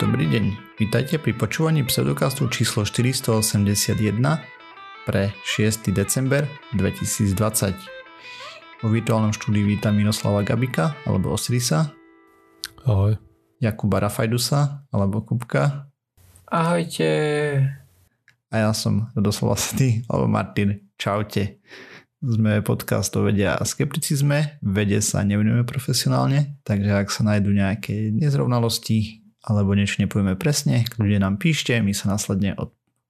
Dobrý deň, vítajte pri počúvaní pseudokastu číslo 481 pre 6. december 2020. Vo virtuálnom štúdiu vítam Miroslava Gabika alebo Osirisa. Ahoj. Jakuba Rafajdusa alebo Kupka. Ahojte. A ja som Radoslav Lasný alebo Martin. Čaute. Sme podcast o vede a skepticizme. Vede sa nevenujeme profesionálne, takže ak sa nájdú nejaké nezrovnalosti, alebo niečo nepovieme presne, kľudne nám píšte, my sa následne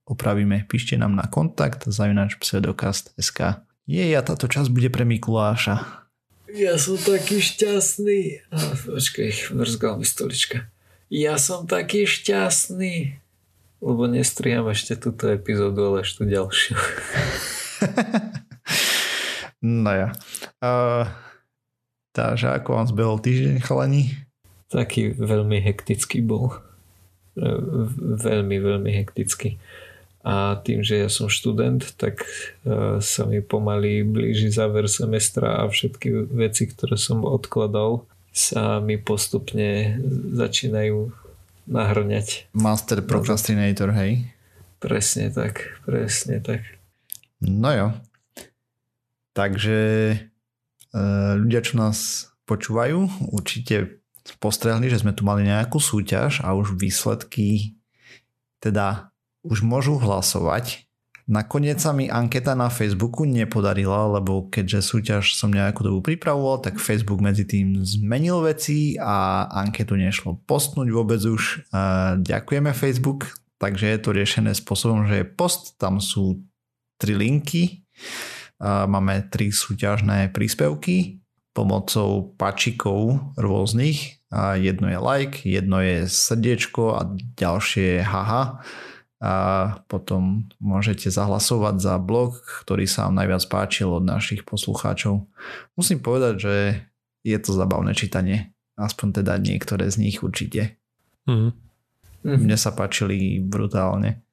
opravíme. Píšte nám na kontakt zavinač pseudokast.sk. Je, a táto časť bude pre Mikuláša. Ja som taký šťastný. A, počkej, vrzgal mi stolička. Ja som taký šťastný. Lebo nestriham ešte túto epizódu, ale ešte ďalšiu. no ja. Uh, takže ako vám zbehol týždeň, chalani? Taký veľmi hektický bol. E, veľmi, veľmi hektický. A tým, že ja som študent, tak e, sa mi pomaly blíži záver semestra a všetky veci, ktoré som odkladal, sa mi postupne začínajú nahrňať. Master procrastinator, hej? Presne tak, presne tak. No jo. Takže e, ľudia, čo nás počúvajú, určite postrehli, že sme tu mali nejakú súťaž a už výsledky teda už môžu hlasovať. Nakoniec sa mi anketa na Facebooku nepodarila, lebo keďže súťaž som nejakú dobu pripravoval, tak Facebook medzi tým zmenil veci a anketu nešlo postnúť vôbec už. Ďakujeme Facebook, takže je to riešené spôsobom, že je post, tam sú tri linky, máme tri súťažné príspevky pomocou pačikov rôznych. A jedno je like, jedno je srdiečko a ďalšie je haha. A potom môžete zahlasovať za blog, ktorý sa vám najviac páčil od našich poslucháčov. Musím povedať, že je to zabavné čítanie. Aspoň teda niektoré z nich určite. Mm. Mne sa páčili brutálne.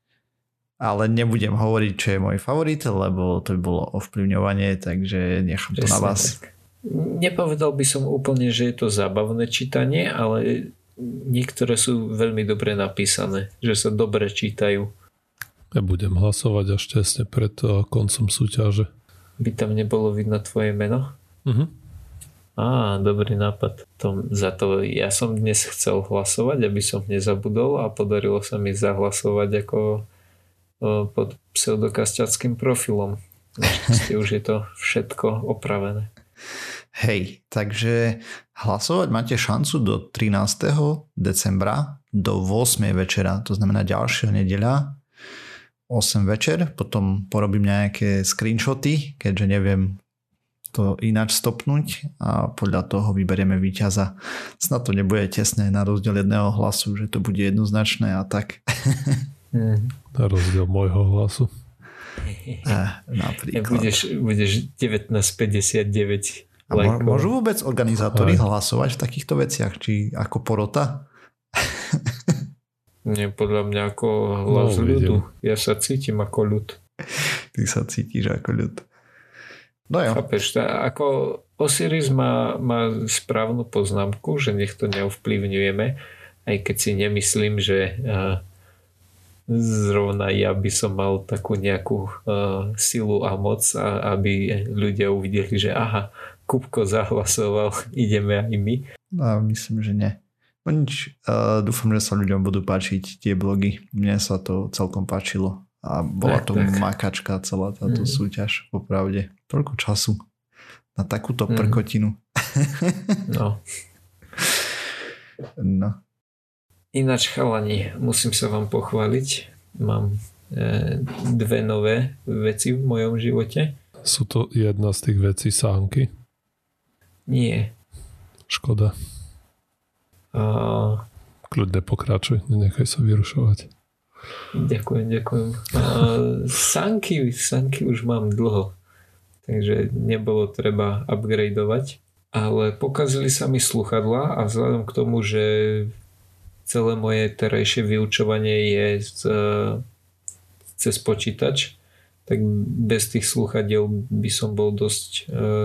Ale nebudem hovoriť, čo je môj favorit, lebo to by bolo ovplyvňovanie, takže nechám to na vás. Tak nepovedal by som úplne, že je to zábavné čítanie, ale niektoré sú veľmi dobre napísané, že sa dobre čítajú. Ja budem hlasovať až tesne pred eh, koncom súťaže. By tam nebolo vidno tvoje meno? Uh-huh. Á, dobrý nápad. To, za to ja som dnes chcel hlasovať, aby som nezabudol a podarilo sa mi zahlasovať ako eh, pod pseudokasťackým profilom. Našťastie už je to všetko opravené. Hej, takže hlasovať máte šancu do 13. decembra do 8. večera, to znamená ďalšia nedeľa 8 večer, potom porobím nejaké screenshoty, keďže neviem to ináč stopnúť a podľa toho vyberieme víťaza. Snad to nebude tesné na rozdiel jedného hlasu, že to bude jednoznačné a tak. Mm. Na rozdiel môjho hlasu. Eh, napríklad. Budeš, budeš 1959 a lajkov. môžu vôbec organizátori Aj. hlasovať v takýchto veciach? Či ako porota? Nie, podľa mňa ako hlas no, ľudu. Ja sa cítim ako ľud. Ty sa cítiš ako ľud. No jo. Chápeš, tá, ako Osiris má, má správnu poznámku, že nech to neovplyvňujeme, aj keď si nemyslím, že uh, zrovna ja by som mal takú nejakú uh, silu a moc, a, aby ľudia uvideli, že aha, Kupko zahlasoval, ideme aj my. No, myslím, že nie. No nič, uh, dúfam, že sa ľuďom budú páčiť tie blogy. Mne sa to celkom páčilo. A bola tak, to tak. makačka celá táto mm. súťaž, popravde. Toľko času na takúto mm. prkotinu. no. no. Ináč chalani, musím sa vám pochváliť. Mám e, dve nové veci v mojom živote. Sú to jedna z tých vecí sánky? Nie. Škoda. A... Kľudne pokračuj, nenechaj sa vyrušovať. Ďakujem, ďakujem. A, sanky, sanky už mám dlho, takže nebolo treba upgradeovať, ale pokazili sa mi sluchadla a vzhľadom k tomu, že celé moje terajšie vyučovanie je z, cez počítač, tak bez tých slúchadiel by som bol dosť e,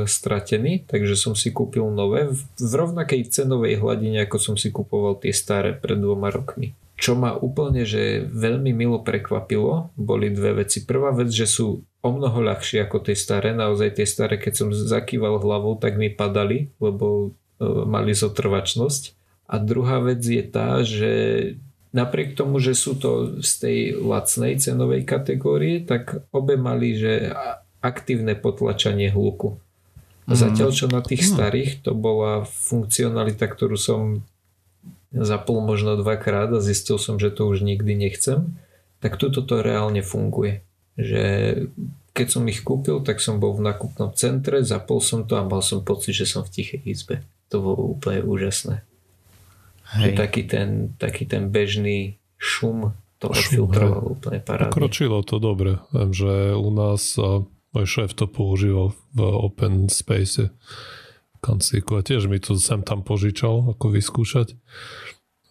stratený, takže som si kúpil nové v, v rovnakej cenovej hladine, ako som si kupoval tie staré pred dvoma rokmi. Čo ma úplne, že veľmi milo prekvapilo, boli dve veci. Prvá vec, že sú o mnoho ľahšie ako tie staré. Naozaj tie staré, keď som zakýval hlavou, tak mi padali, lebo e, mali zotrvačnosť. A druhá vec je tá, že napriek tomu, že sú to z tej lacnej cenovej kategórie, tak obe mali, že aktívne potlačanie hluku. A mhm. zatiaľ čo na tých mhm. starých to bola funkcionalita, ktorú som zapol možno dvakrát a zistil som, že to už nikdy nechcem, tak tuto to reálne funguje. Že keď som ich kúpil, tak som bol v nakupnom centre, zapol som to a mal som pocit, že som v tichej izbe. To bolo úplne úžasné. Hej. Že taký ten, taký ten bežný šum to odfiltroval úplne parádne. Pokročilo to dobre. Viem, že u nás môj šéf to používal v open space kanclíku a tiež mi to sem tam požičal, ako vyskúšať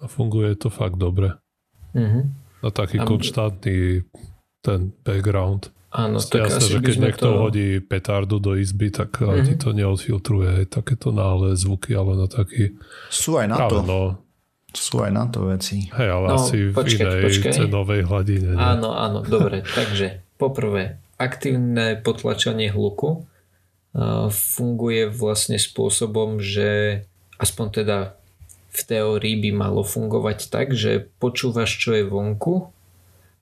a funguje to fakt dobre. Mm-hmm. A taký a... konštantný ten background. Áno, tak jasné, že keď niekto to... hodí petardu do izby, tak mm-hmm. ti to neodfiltruje takéto náhle zvuky, ale na taký... Sú aj na práve, to. No, sú aj na to veci. Hej, ale no, asi počkej, v inej počkej. cenovej hladine. Nie? Áno, áno, dobre. takže poprvé, aktívne potlačanie hluku uh, funguje vlastne spôsobom, že aspoň teda v teórii by malo fungovať tak, že počúvaš, čo je vonku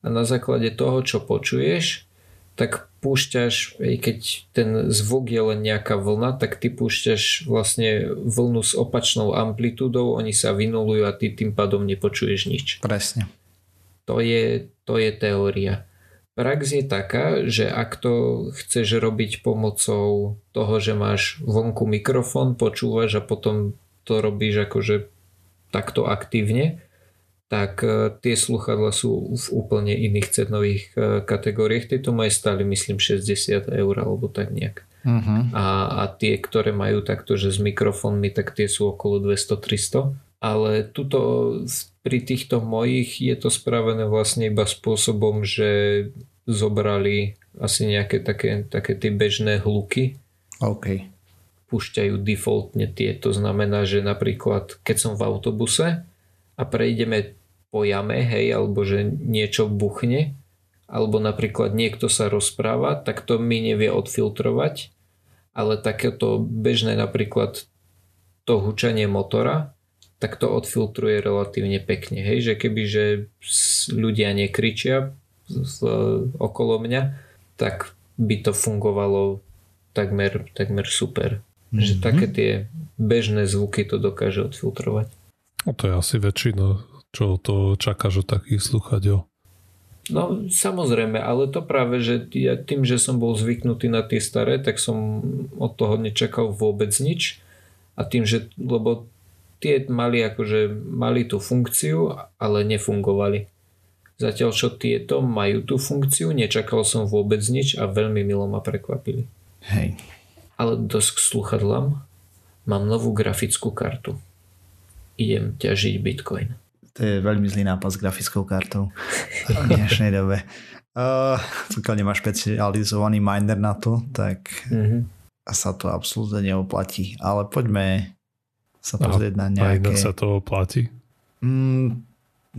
a na základe toho, čo počuješ, tak púšťaš, aj keď ten zvuk je len nejaká vlna, tak ty púšťaš vlastne vlnu s opačnou amplitúdou, oni sa vynulujú a ty tým pádom nepočuješ nič. Presne. To je, to je teória. Prax je taká, že ak to chceš robiť pomocou toho, že máš vonku mikrofón, počúvaš a potom to robíš akože takto aktívne, tak e, tie sluchadla sú v úplne iných cenových e, kategóriách. Tieto majú stále myslím 60 eur alebo tak nejak. Uh-huh. A, a tie, ktoré majú takto, že s mikrofónmi, tak tie sú okolo 200-300. Ale tuto pri týchto mojich je to spravené vlastne iba spôsobom, že zobrali asi nejaké také, také tie bežné hluky. OK. Púšťajú defaultne tie. To znamená, že napríklad keď som v autobuse a prejdeme po jame, hej, alebo že niečo buchne, alebo napríklad niekto sa rozpráva, tak to mi nevie odfiltrovať, ale takéto bežné napríklad to hučanie motora, tak to odfiltruje relatívne pekne. Hej, že keby že ľudia nekričia z, okolo mňa, tak by to fungovalo takmer, takmer super. Mm-hmm. Že mhm. také tie bežné zvuky to dokáže odfiltrovať. No to je asi väčšina čo to čakáš od takých sluchateľov? No samozrejme, ale to práve, že ja tým, že som bol zvyknutý na tie staré, tak som od toho nečakal vôbec nič. A tým, že, lebo tie mali akože, mali tú funkciu, ale nefungovali. Zatiaľ, čo tieto majú tú funkciu, nečakal som vôbec nič a veľmi milo ma prekvapili. Hej. Ale dosť k sluchadlám. Mám novú grafickú kartu. Idem ťažiť Bitcoin. To je veľmi zlý nápad s grafickou kartou v dnešnej dobe. Uh, pokiaľ nemáš špecializovaný miner na to, tak mm-hmm. sa to absolútne neoplatí. Ale poďme sa pozrieť na nejaké... A sa to oplatí? Mm,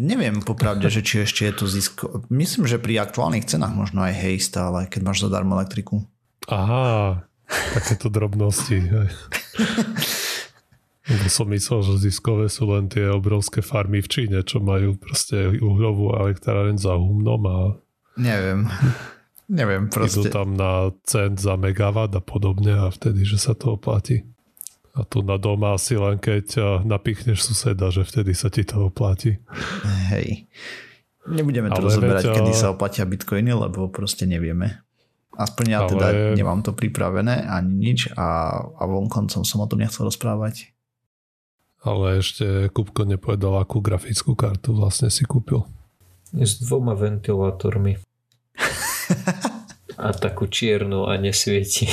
neviem popravde, že či ešte je to zisko. Myslím, že pri aktuálnych cenách možno aj hej stále, keď máš zadarmo elektriku. Aha, takéto drobnosti. Lebo som myslel, že ziskové sú len tie obrovské farmy v Číne, čo majú proste uhľovú elektráreň za humnom a... Neviem. Neviem, proste. Idú tam na cent za megawatt a podobne a vtedy, že sa to oplatí. A tu na doma asi len keď napichneš suseda, že vtedy sa ti to oplatí. Hej. Nebudeme to rozoberať, veď, kedy sa oplatia bitcoiny, lebo proste nevieme. Aspoň ja ale... teda nemám to pripravené ani nič a, a vonkoncom som o tom nechcel rozprávať. Ale ešte Kupko nepovedal, akú grafickú kartu vlastne si kúpil. S dvoma ventilátormi. a takú čiernu a nesvieti.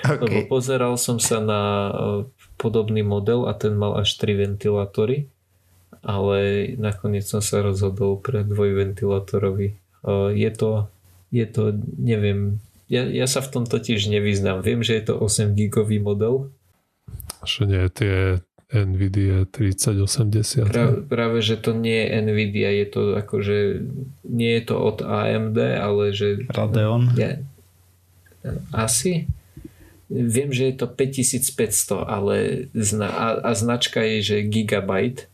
Okay. Lebo pozeral som sa na e, podobný model a ten mal až tri ventilátory, ale nakoniec som sa rozhodol pre dvojventilátorový. E, je to je to, neviem, ja, ja sa v tom totiž nevyznám. Viem, že je to 8 gigový model. Že nie tie NVIDIA 3080. Pra, práve, že to nie je NVIDIA, je to akože nie je to od AMD, ale že... Radeon? Ja, asi? Viem, že je to 5500, ale zna, a, a značka je, že Gigabyte,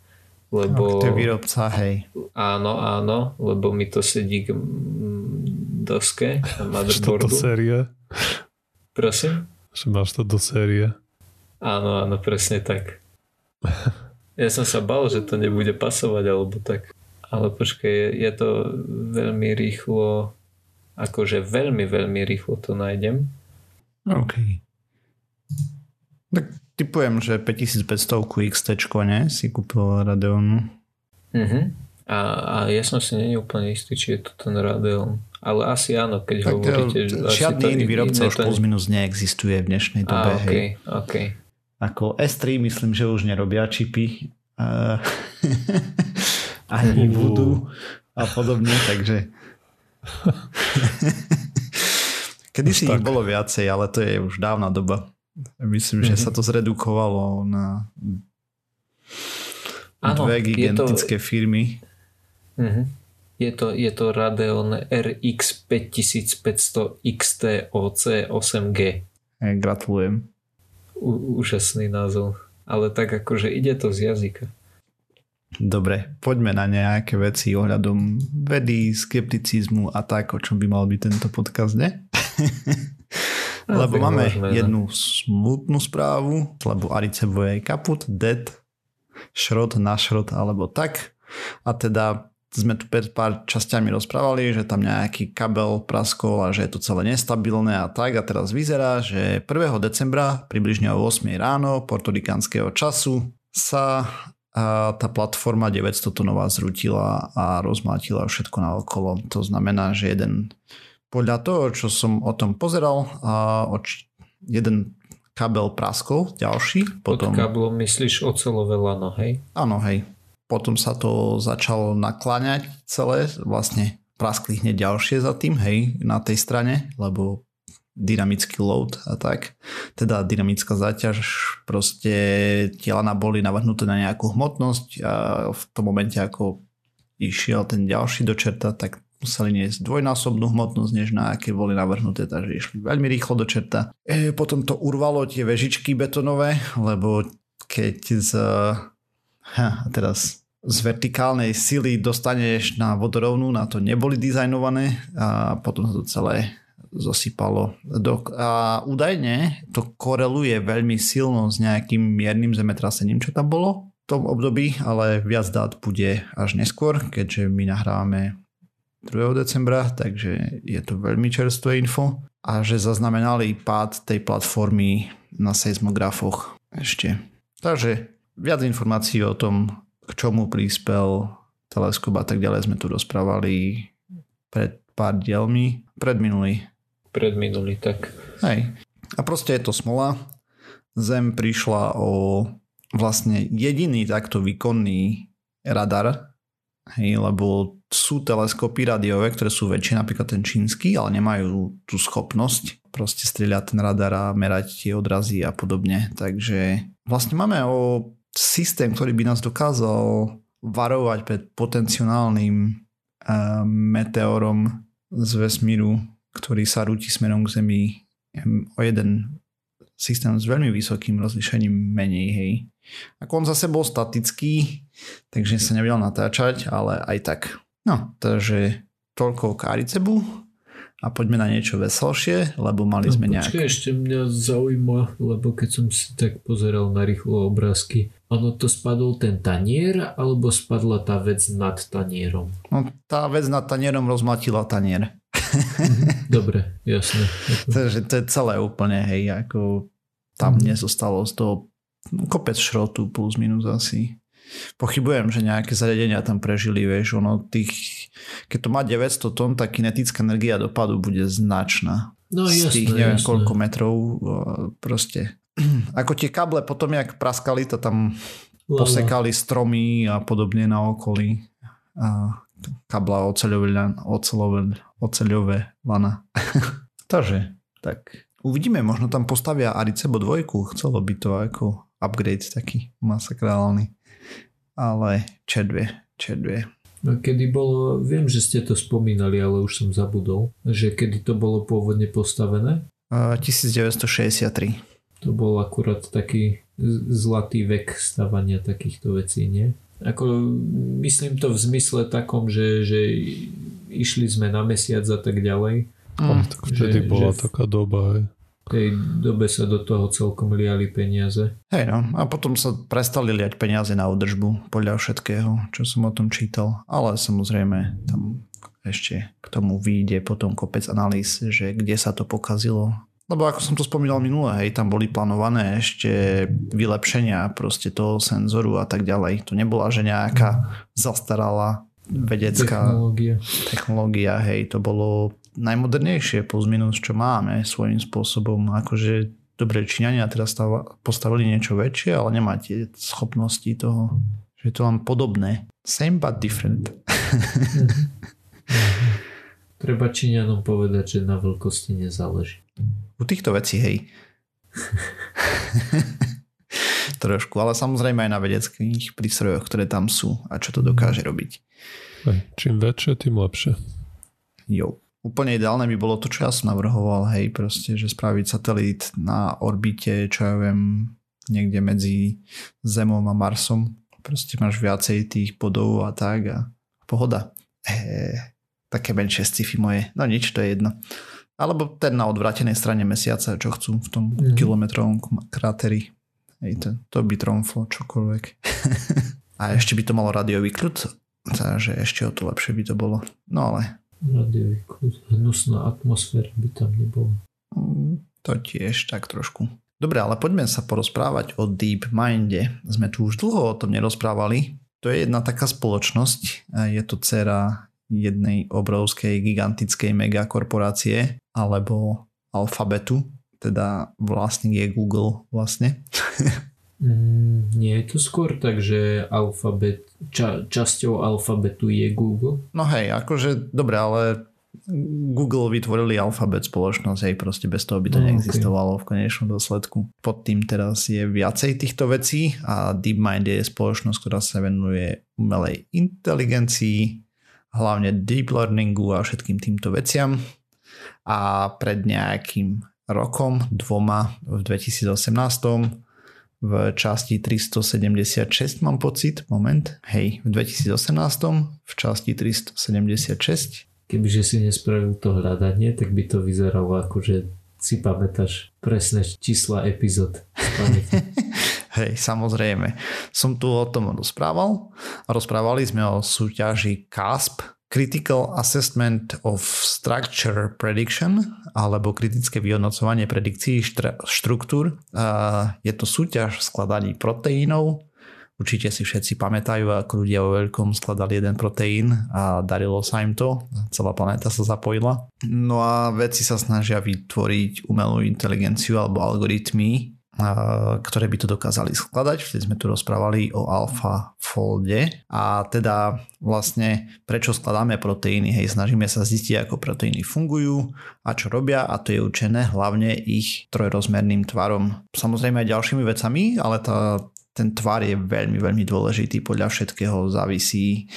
lebo... Ach, to je výrobca, hej. Áno, áno, lebo mi to sedí k doske na motherboardu. to do série? Prosím? Že máš to do série? Áno, áno, presne tak. Ja som sa bal, že to nebude pasovať alebo tak. Ale počkaj, je, je to veľmi rýchlo, akože veľmi, veľmi rýchlo to nájdem. OK. Tak typujem, že 5500 XT, ne? Si kúpil Radeonu. Uh-huh. A, a ja som si není úplne istý, či je to ten Radeon. Ale asi áno, keď tak hovoríte... Že žiadny iný výrobca už plus minus neexistuje v dnešnej dobe. A, okay, okay. Ako S3 myslím, že už nerobia čipy. Uh, ani budú a podobne, takže Kedy si ich bolo viacej, ale to je už dávna doba. Myslím, mm-hmm. že sa to zredukovalo na ano, dve gigantické to... firmy. Mm-hmm. Je to, je to Radeon RX 5500 XT OC 8G. Gratulujem úžasný názov. Ale tak akože ide to z jazyka. Dobre, poďme na nejaké veci ohľadom vedy, skepticizmu a tak, o čom by mal byť tento podcast, ne? lebo máme môžeme, jednu smutnú správu, lebo Aricevo je kaput, dead, šrot na šrot alebo tak. A teda sme tu pred pár časťami rozprávali, že tam nejaký kabel praskol a že je to celé nestabilné a tak a teraz vyzerá, že 1. decembra približne o 8 ráno portorikánskeho času sa tá platforma 900 tonová zrutila a rozmátila všetko na okolo. To znamená, že jeden podľa toho, čo som o tom pozeral, a jeden kabel praskol, ďalší. Potom... Pod káblom myslíš ocelové lano, hej? Áno, hej potom sa to začalo nakláňať celé, vlastne praskli hneď ďalšie za tým, hej, na tej strane, lebo dynamický load a tak. Teda dynamická záťaž, proste tielana boli navrhnuté na nejakú hmotnosť a v tom momente, ako išiel ten ďalší do čerta, tak museli niesť dvojnásobnú hmotnosť, než na aké boli navrhnuté, takže išli veľmi rýchlo do čerta. E, potom to urvalo tie vežičky betonové, lebo keď z ha, teraz z vertikálnej sily dostaneš na vodorovnú, na to neboli dizajnované a potom sa to celé zosypalo. Do, a údajne to koreluje veľmi silno s nejakým miernym zemetrasením, čo tam bolo v tom období, ale viac dát bude až neskôr, keďže my nahrávame 2. decembra, takže je to veľmi čerstvé info a že zaznamenali pád tej platformy na seismografoch ešte. Takže viac informácií o tom, k čomu prispel teleskop a tak ďalej sme tu rozprávali pred pár dielmi, predminulý. Predminulý, tak. Hej. A proste je to smola. Zem prišla o vlastne jediný takto výkonný radar, hej, lebo sú teleskopy radiové, ktoré sú väčšie, napríklad ten čínsky, ale nemajú tú schopnosť proste strieľať ten radar a merať tie odrazy a podobne. Takže vlastne máme o systém, ktorý by nás dokázal varovať pred potenciálnym uh, meteorom z vesmíru, ktorý sa rúti smerom k Zemi o jeden systém s veľmi vysokým rozlišením menej, hej. Ako on zase bol statický, takže sa nevedel natáčať, ale aj tak. No, takže toľko k Aricebu a poďme na niečo veselšie, lebo mali no, sme nejak... Počkej, ešte mňa zaujíma, lebo keď som si tak pozeral na rýchlo obrázky, ono to spadol ten tanier, alebo spadla tá vec nad tanierom? No, tá vec nad tanierom rozmatila tanier. Mhm, dobre, jasne. Takže to je celé úplne, hej, ako tam mm. nezostalo z toho kopec šrotu plus minus asi. Pochybujem, že nejaké zariadenia tam prežili, vieš, ono tých, keď to má 900 tón, tak kinetická energia dopadu bude značná. No z jasné, tých neviem jasné. koľko metrov, proste. Ako tie kable potom, jak praskali, to tam Lala. posekali stromy a podobne na okolí. A kabla oceľové, oceľové, oceľové lana. Takže, tak uvidíme, možno tam postavia Aricebo dvojku, chcelo by to ako upgrade taký masakrálny. Ale čedvie, čedvie. No, kedy bolo, viem, že ste to spomínali, ale už som zabudol, že kedy to bolo pôvodne postavené? Uh, 1963. To bol akurát taký zlatý vek stavania takýchto vecí, nie? Ako, myslím to v zmysle takom, že, že išli sme na mesiac a tak ďalej. Mm. Tak vtedy že, bola že taká doba aj. V tej dobe sa do toho celkom liali peniaze. Hej no, a potom sa prestali liať peniaze na údržbu podľa všetkého, čo som o tom čítal. Ale samozrejme tam ešte k tomu vyjde potom kopec analýz, že kde sa to pokazilo lebo ako som to spomínal minule, hej, tam boli plánované ešte vylepšenia proste toho senzoru a tak ďalej. To nebola, že nejaká zastarala vedecká technológia. technológia, hej, to bolo najmodernejšie plus minus, čo máme svojím spôsobom. Akože dobre, Číňania teraz postavili niečo väčšie, ale nemáte schopnosti toho, že je to len podobné. Same but different. Treba Číňanom povedať, že na veľkosti nezáleží. U týchto vecí, hej. Trošku, ale samozrejme aj na vedeckých prístrojoch, ktoré tam sú a čo to dokáže robiť. Čím väčšie, tým lepšie. Jo. Úplne ideálne by bolo to, čo ja som navrhoval, hej, proste, že spraviť satelit na orbite, čo ja viem, niekde medzi Zemom a Marsom. Proste máš viacej tých bodov a tak a pohoda. E, také menšie sci-fi moje. No nič, to je jedno. Alebo ten na odvrátenej strane mesiaca, čo chcú v tom mm. kilometrovom kráteri. Hej, to, to by tromflo čokoľvek. a ešte by to malo radiový kľud, takže ešte o to lepšie by to bolo. No ale... Radiový kľud, hnusná atmosféra by tam nebolo. Mm, to tiež tak trošku. Dobre, ale poďme sa porozprávať o Deep Minde. Sme tu už dlho o tom nerozprávali. To je jedna taká spoločnosť. Je to dcera jednej obrovskej gigantickej megakorporácie alebo alfabetu, teda vlastník je Google vlastne. mm, nie je to skôr tak, že alfabet, ča, časťou alfabetu je Google? No hej, akože dobre, ale Google vytvorili alfabet spoločnosť, hej, proste bez toho by to no, neexistovalo okay. v konečnom dôsledku. Pod tým teraz je viacej týchto vecí a DeepMind je spoločnosť, ktorá sa venuje umelej inteligencii, hlavne deep learningu a všetkým týmto veciam. A pred nejakým rokom, dvoma v 2018 v časti 376 mám pocit, moment, hej, v 2018 v časti 376. Kebyže si nespravil to hľadanie, tak by to vyzeralo ako, že si pamätáš presné čísla epizód Hej, samozrejme. Som tu o tom rozprával. Rozprávali sme o súťaži CASP, Critical Assessment of Structure Prediction, alebo kritické vyhodnocovanie predikcií štr- štruktúr. Je to súťaž skladaní proteínov. Určite si všetci pamätajú, ako ľudia vo veľkom skladali jeden proteín a darilo sa im to. Celá planéta sa zapojila. No a vedci sa snažia vytvoriť umelú inteligenciu alebo algoritmy, ktoré by to dokázali skladať. Vtedy sme tu rozprávali o alfa folde a teda vlastne prečo skladáme proteíny. Hej, snažíme sa zistiť, ako proteíny fungujú a čo robia a to je určené hlavne ich trojrozmerným tvarom. Samozrejme aj ďalšími vecami, ale tá ten tvar je veľmi, veľmi dôležitý, podľa všetkého závisí.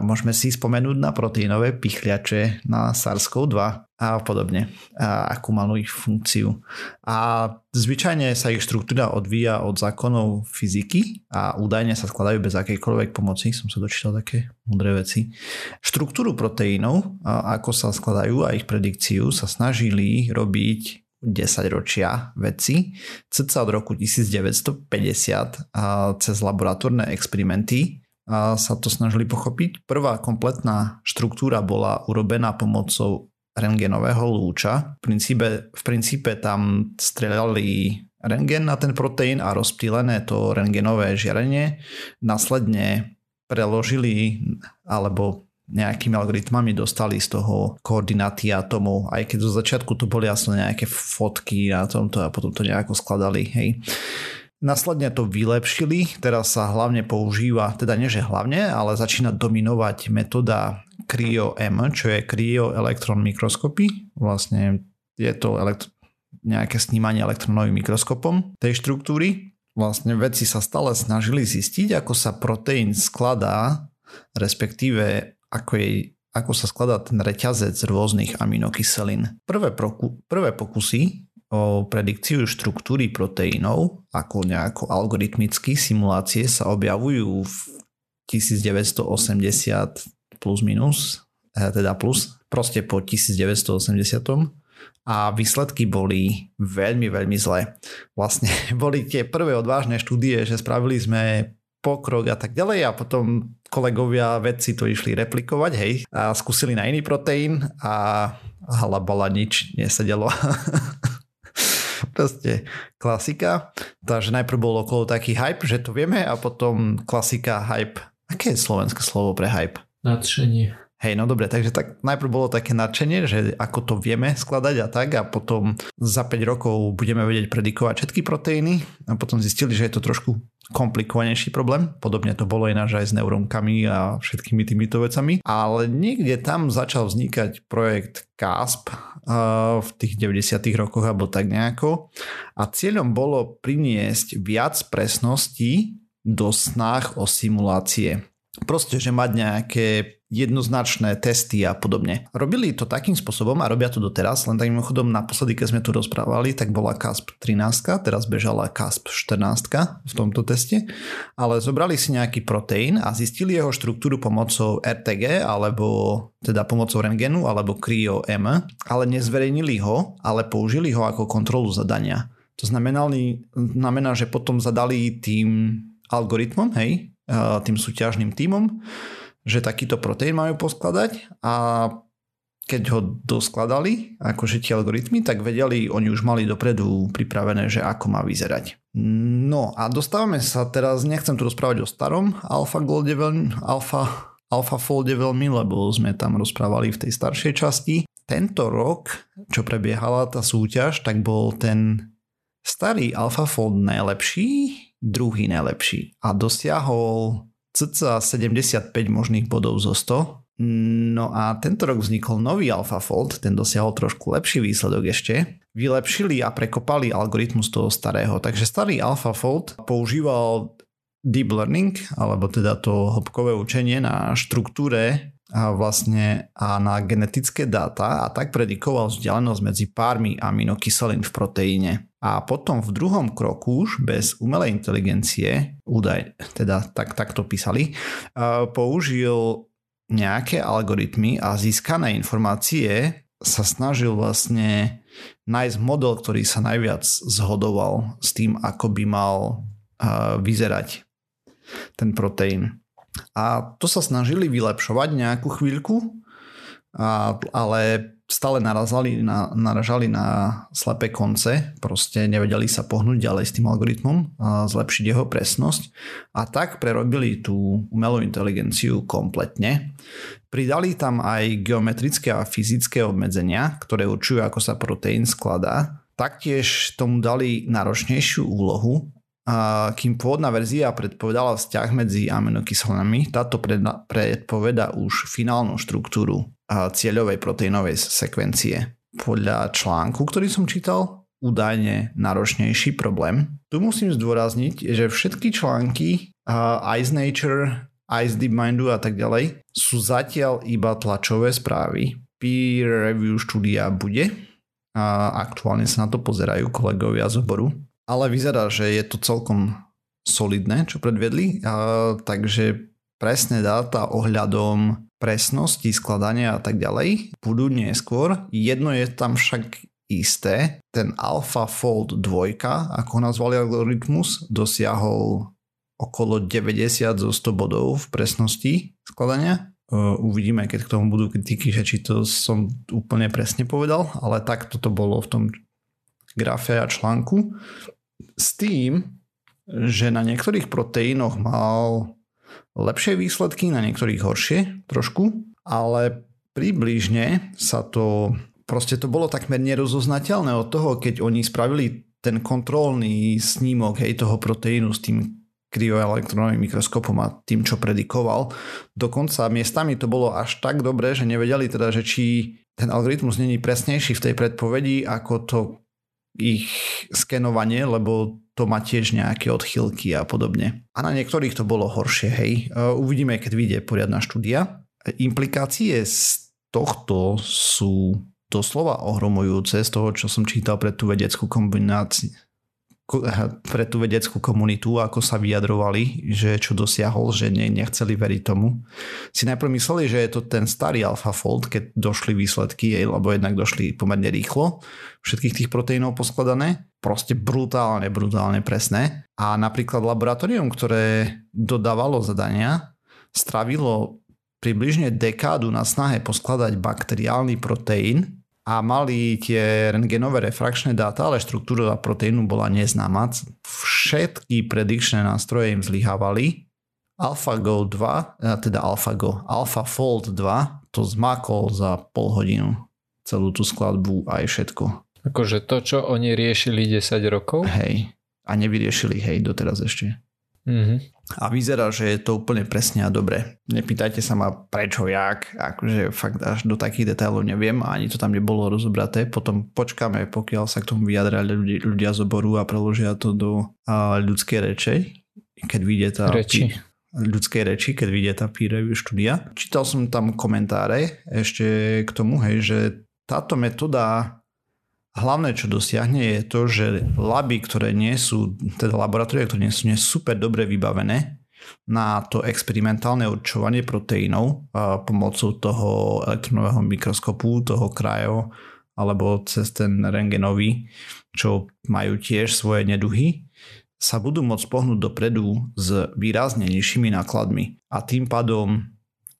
Môžeme si spomenúť na proteínové pichliače, na SARS-CoV-2 a podobne, a akú malú ich funkciu. A zvyčajne sa ich štruktúra odvíja od zákonov fyziky a údajne sa skladajú bez akejkoľvek pomoci, som sa dočítal také mudré veci. Štruktúru proteínov, ako sa skladajú a ich predikciu sa snažili robiť 10 ročia veci, cca od roku 1950 a cez laboratórne experimenty a sa to snažili pochopiť. Prvá kompletná štruktúra bola urobená pomocou rengenového lúča. V princípe, v princípe tam strieľali rengen na ten proteín a rozptýlené to rengenové žiarenie. Následne preložili alebo nejakými algoritmami dostali z toho koordináty atomov, aj keď zo začiatku to boli jasne nejaké fotky na tomto a potom to nejako skladali, hej. Následne to vylepšili, teraz sa hlavne používa, teda nie že hlavne, ale začína dominovať metóda Cryo-M, čo je Cryo Electron Microscopy. Vlastne je to elektro- nejaké snímanie elektronovým mikroskopom tej štruktúry. Vlastne vedci sa stále snažili zistiť, ako sa proteín skladá, respektíve ako, jej, ako sa skladá ten reťazec rôznych aminokyselín. Prvé, proku, prvé pokusy o predikciu štruktúry proteínov ako nejako algoritmicky simulácie sa objavujú v 1980 plus minus, eh, teda plus, proste po 1980 a výsledky boli veľmi, veľmi zlé. Vlastne boli tie prvé odvážne štúdie, že spravili sme pokrok a tak ďalej a potom kolegovia vedci to išli replikovať, hej, a skúsili na iný proteín a halabala nič nesedelo. Proste klasika. Takže najprv bol okolo taký hype, že to vieme a potom klasika hype. Aké je slovenské slovo pre hype? Nadšenie. Hej, no dobre, takže tak najprv bolo také nadšenie, že ako to vieme skladať a tak a potom za 5 rokov budeme vedieť predikovať všetky proteíny a potom zistili, že je to trošku komplikovanejší problém. Podobne to bolo ináč aj s neurónkami a všetkými týmito vecami. Ale niekde tam začal vznikať projekt CASP v tých 90. rokoch alebo tak nejako. A cieľom bolo priniesť viac presností do snách o simulácie. Proste, že mať nejaké jednoznačné testy a podobne. Robili to takým spôsobom a robia to doteraz, len tak mimochodom naposledy, keď sme tu rozprávali, tak bola CASP 13, teraz bežala CASP 14 v tomto teste, ale zobrali si nejaký proteín a zistili jeho štruktúru pomocou RTG alebo teda pomocou rengenu alebo cryo-M, ale nezverejnili ho, ale použili ho ako kontrolu zadania. To znamená, že potom zadali tým algoritmom, hej, tým súťažným týmom, že takýto proteín majú poskladať a keď ho doskladali, akože tie algoritmy, tak vedeli, oni už mali dopredu pripravené, že ako má vyzerať. No a dostávame sa teraz, nechcem tu rozprávať o starom Alpha Gold Alpha, Alpha Fold veľmi, lebo sme tam rozprávali v tej staršej časti. Tento rok, čo prebiehala tá súťaž, tak bol ten starý Alpha Fold najlepší, druhý najlepší a dosiahol cca 75 možných bodov zo 100. No a tento rok vznikol nový AlphaFold, ten dosiahol trošku lepší výsledok ešte. Vylepšili a prekopali algoritmus toho starého, takže starý AlphaFold používal deep learning, alebo teda to hĺbkové učenie na štruktúre a vlastne a na genetické dáta a tak predikoval vzdialenosť medzi pármi aminokyselín v proteíne. A potom v druhom kroku už bez umelej inteligencie, údaj, teda tak, tak to písali, použil nejaké algoritmy a získané informácie sa snažil vlastne nájsť model, ktorý sa najviac zhodoval s tým, ako by mal vyzerať ten proteín. A to sa snažili vylepšovať nejakú chvíľku, ale stále narazali na, naražali na slepé konce, proste nevedeli sa pohnúť ďalej s tým algoritmom, a zlepšiť jeho presnosť a tak prerobili tú umelú inteligenciu kompletne. Pridali tam aj geometrické a fyzické obmedzenia, ktoré určujú, ako sa proteín skladá. Taktiež tomu dali náročnejšiu úlohu, a kým pôvodná verzia predpovedala vzťah medzi aminokyselinami, táto predpoveda už finálnu štruktúru cieľovej proteínovej sekvencie. Podľa článku, ktorý som čítal, údajne náročnejší problém. Tu musím zdôrazniť, že všetky články Ice Nature, Ice DeepMindu a tak ďalej sú zatiaľ iba tlačové správy. Peer review štúdia bude a aktuálne sa na to pozerajú kolegovia z oboru ale vyzerá, že je to celkom solidné, čo predvedli, a, takže presné dáta ohľadom presnosti, skladania a tak ďalej budú neskôr. Jedno je tam však isté, ten AlphaFold 2, ako ho nazvali algoritmus, dosiahol okolo 90 zo 100 bodov v presnosti skladania. Uvidíme, keď k tomu budú kritiky, že či to som úplne presne povedal, ale tak toto bolo v tom grafe a článku s tým, že na niektorých proteínoch mal lepšie výsledky, na niektorých horšie trošku, ale približne sa to, proste to bolo takmer nerozoznateľné od toho, keď oni spravili ten kontrolný snímok hej, toho proteínu s tým kryoelektronovým mikroskopom a tým, čo predikoval. Dokonca miestami to bolo až tak dobré, že nevedeli teda, že či ten algoritmus není presnejší v tej predpovedi ako to ich skenovanie, lebo to má tiež nejaké odchylky a podobne. A na niektorých to bolo horšie, hej. Uvidíme, keď vyjde poriadna štúdia. Implikácie z tohto sú doslova ohromujúce z toho, čo som čítal pre tú vedeckú kombináciu pre tú vedeckú komunitu, ako sa vyjadrovali, že čo dosiahol, že ne, nechceli veriť tomu. Si najprv mysleli, že je to ten starý AlphaFold, keď došli výsledky, lebo jednak došli pomerne rýchlo, všetkých tých proteínov poskladané, proste brutálne, brutálne presné. A napríklad laboratórium, ktoré dodávalo zadania, stravilo približne dekádu na snahe poskladať bakteriálny proteín a mali tie rengenové refrakčné dáta, ale štruktúra proteínu bola neznáma. Všetky predikčné nástroje im zlyhávali. AlphaGo 2, e, teda AlphaGo, AlphaFold 2 to zmakol za pol hodinu celú tú skladbu aj všetko. Akože to, čo oni riešili 10 rokov? Hej. A nevyriešili, hej, doteraz ešte. Mm-hmm. A vyzerá, že je to úplne presne a dobre. Nepýtajte sa ma prečo, jak, akože fakt až do takých detailov neviem a ani to tam nebolo rozobraté. Potom počkáme, pokiaľ sa k tomu vyjadria ľudia, ľudia z oboru a preložia to do uh, ľudskej reče, keď vyjde tá... Reči. ľudskej reči, keď vyjde tá peer review štúdia. Čítal som tam komentáre ešte k tomu, hej, že táto metóda hlavné, čo dosiahne, je to, že laby, ktoré nie sú, teda laboratória, ktoré nie sú, nie sú super dobre vybavené na to experimentálne určovanie proteínov pomocou toho elektronového mikroskopu, toho krajo, alebo cez ten rengenový, čo majú tiež svoje neduhy, sa budú môcť pohnúť dopredu s výrazne nižšími nákladmi. A tým pádom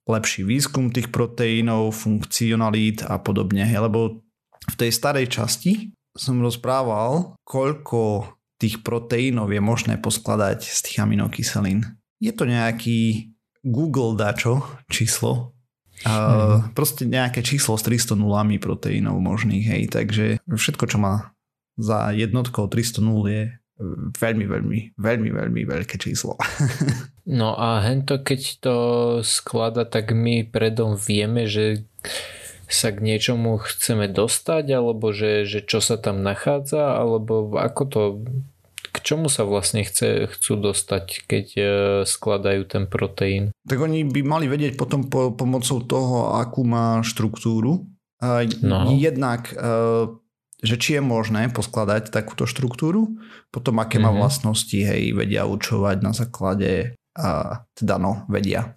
lepší výskum tých proteínov, funkcionalít a podobne, lebo v tej starej časti som rozprával, koľko tých proteínov je možné poskladať z tých aminokyselín. Je to nejaký Google dačo číslo, uh, proste nejaké číslo s 300 nulami proteínov možných, hej, takže všetko, čo má za jednotkou 300 nul je veľmi, veľmi, veľmi, veľmi veľké číslo. no a hento, keď to sklada, tak my predom vieme, že sa k niečomu chceme dostať, alebo že, že čo sa tam nachádza, alebo ako to, k čomu sa vlastne chce, chcú dostať, keď e, skladajú ten proteín? Tak oni by mali vedieť potom po, pomocou toho, akú má štruktúru. No. Jednak, e, že či je možné poskladať takúto štruktúru, potom aké mm-hmm. má vlastnosti, hej, vedia učovať na základe, a, teda no, vedia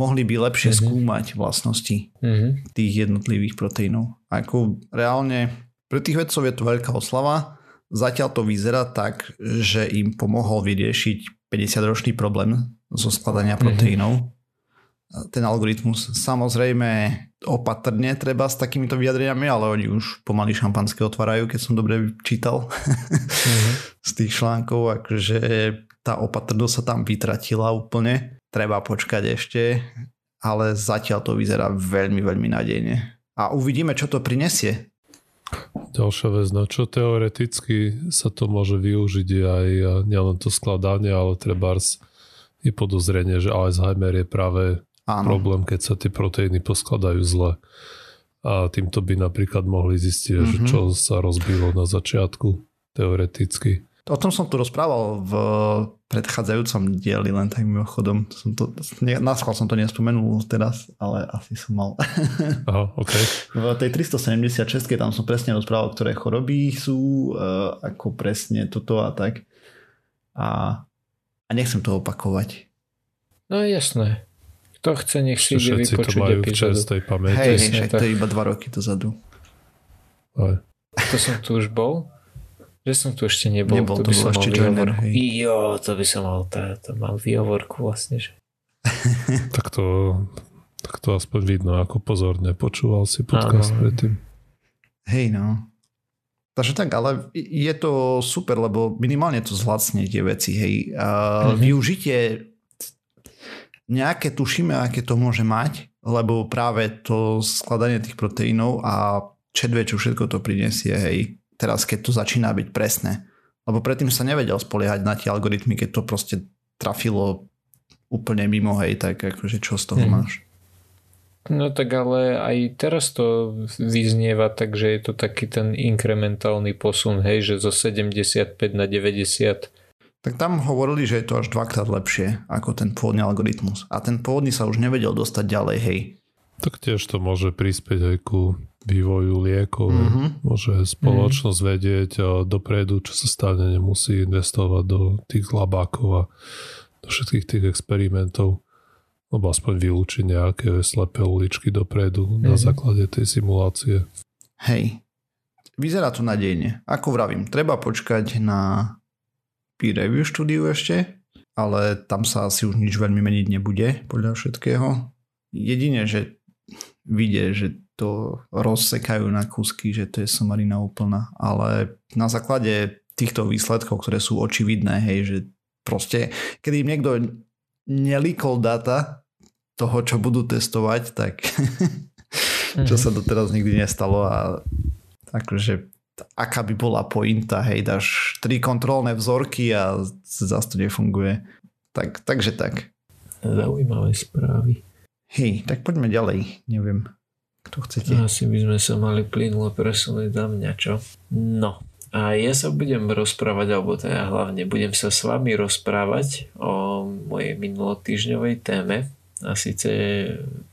mohli by lepšie mm-hmm. skúmať vlastnosti mm-hmm. tých jednotlivých proteínov. Ako reálne pre tých vedcov je to veľká oslava. Zatiaľ to vyzerá tak, že im pomohol vyriešiť 50-ročný problém zo skladania mhm. proteínov. Mm-hmm. Ten algoritmus samozrejme opatrne treba s takýmito vyjadreniami, ale oni už pomaly šampanské otvárajú, keď som dobre čítal mm-hmm. z tých článkov, akože tá opatrnosť sa tam vytratila úplne treba počkať ešte, ale zatiaľ to vyzerá veľmi, veľmi nádejne. A uvidíme, čo to prinesie. Ďalšia vec, na čo teoreticky sa to môže využiť aj nielen to skladanie, ale treba je podozrenie, že Alzheimer je práve Áno. problém, keď sa tie proteíny poskladajú zle. A týmto by napríklad mohli zistiť, mm-hmm. že mhm. čo sa rozbilo na začiatku teoreticky. O tom som tu rozprával v predchádzajúcom dieli, len tak mimochodom. Som to, ne, naschval som to nespomenul teraz, ale asi som mal. Aha, okay. V tej 376 tam som presne rozprával, ktoré choroby sú, uh, ako presne toto a tak. A, a nechcem to opakovať. No jasné. Kto chce, nech si ide vypočuť to majú epizódu. tej pamäti. Hej, hej, to je iba dva roky dozadu. Aj. To som tu už bol. Že som tu ešte nebol. Nebol, to, to bol ešte joiner. Jo, to by som mal, to, to mám výhovorku vlastne. Že... tak to tak to aspoň vidno, ako pozorne počúval si podcast ano. predtým. Hej no. Takže tak, ale je to super, lebo minimálne to zlacne tie veci, hej. Uh, mm-hmm. Využitie nejaké tušíme, aké to môže mať, lebo práve to skladanie tých proteínov a čedve, čo všetko to prinesie, hej teraz keď to začína byť presné. Lebo predtým sa nevedel spoliehať na tie algoritmy, keď to proste trafilo úplne mimo, hej, tak akože čo z toho hmm. máš? No tak ale aj teraz to vyznieva tak, že je to taký ten inkrementálny posun, hej, že zo 75 na 90. Tak tam hovorili, že je to až dvakrát lepšie ako ten pôvodný algoritmus. A ten pôvodný sa už nevedel dostať ďalej, hej. Tak tiež to môže prispieť aj ku vývoju liekov. Mm-hmm. Môže spoločnosť mm-hmm. vedieť dopredu, čo sa stane, nemusí investovať do tých labákov a do všetkých tých experimentov lebo aspoň vylúčiť nejaké slepé uličky dopredu mm-hmm. na mhm. základe tej simulácie. Hej, vyzerá to nadejne. Ako vravím, treba počkať na peer review štúdiu ešte, ale tam sa asi už nič veľmi meniť nebude podľa všetkého. Jedine, že vidie, že to rozsekajú na kúsky, že to je somarina úplná, ale na základe týchto výsledkov, ktoré sú očividné, hej, že proste, keď im niekto nelikol data toho, čo budú testovať, tak čo sa doteraz nikdy nestalo a akože aká by bola pointa, hej, dáš tri kontrolné vzorky a zase to nefunguje. Tak, takže tak. Zaujímavé správy. Hej, tak poďme ďalej. Neviem, kto chcete. Asi by sme sa mali plynulo presunúť na mňa, čo? No, a ja sa budem rozprávať, alebo teda hlavne budem sa s vami rozprávať o mojej minulotýžňovej téme a síce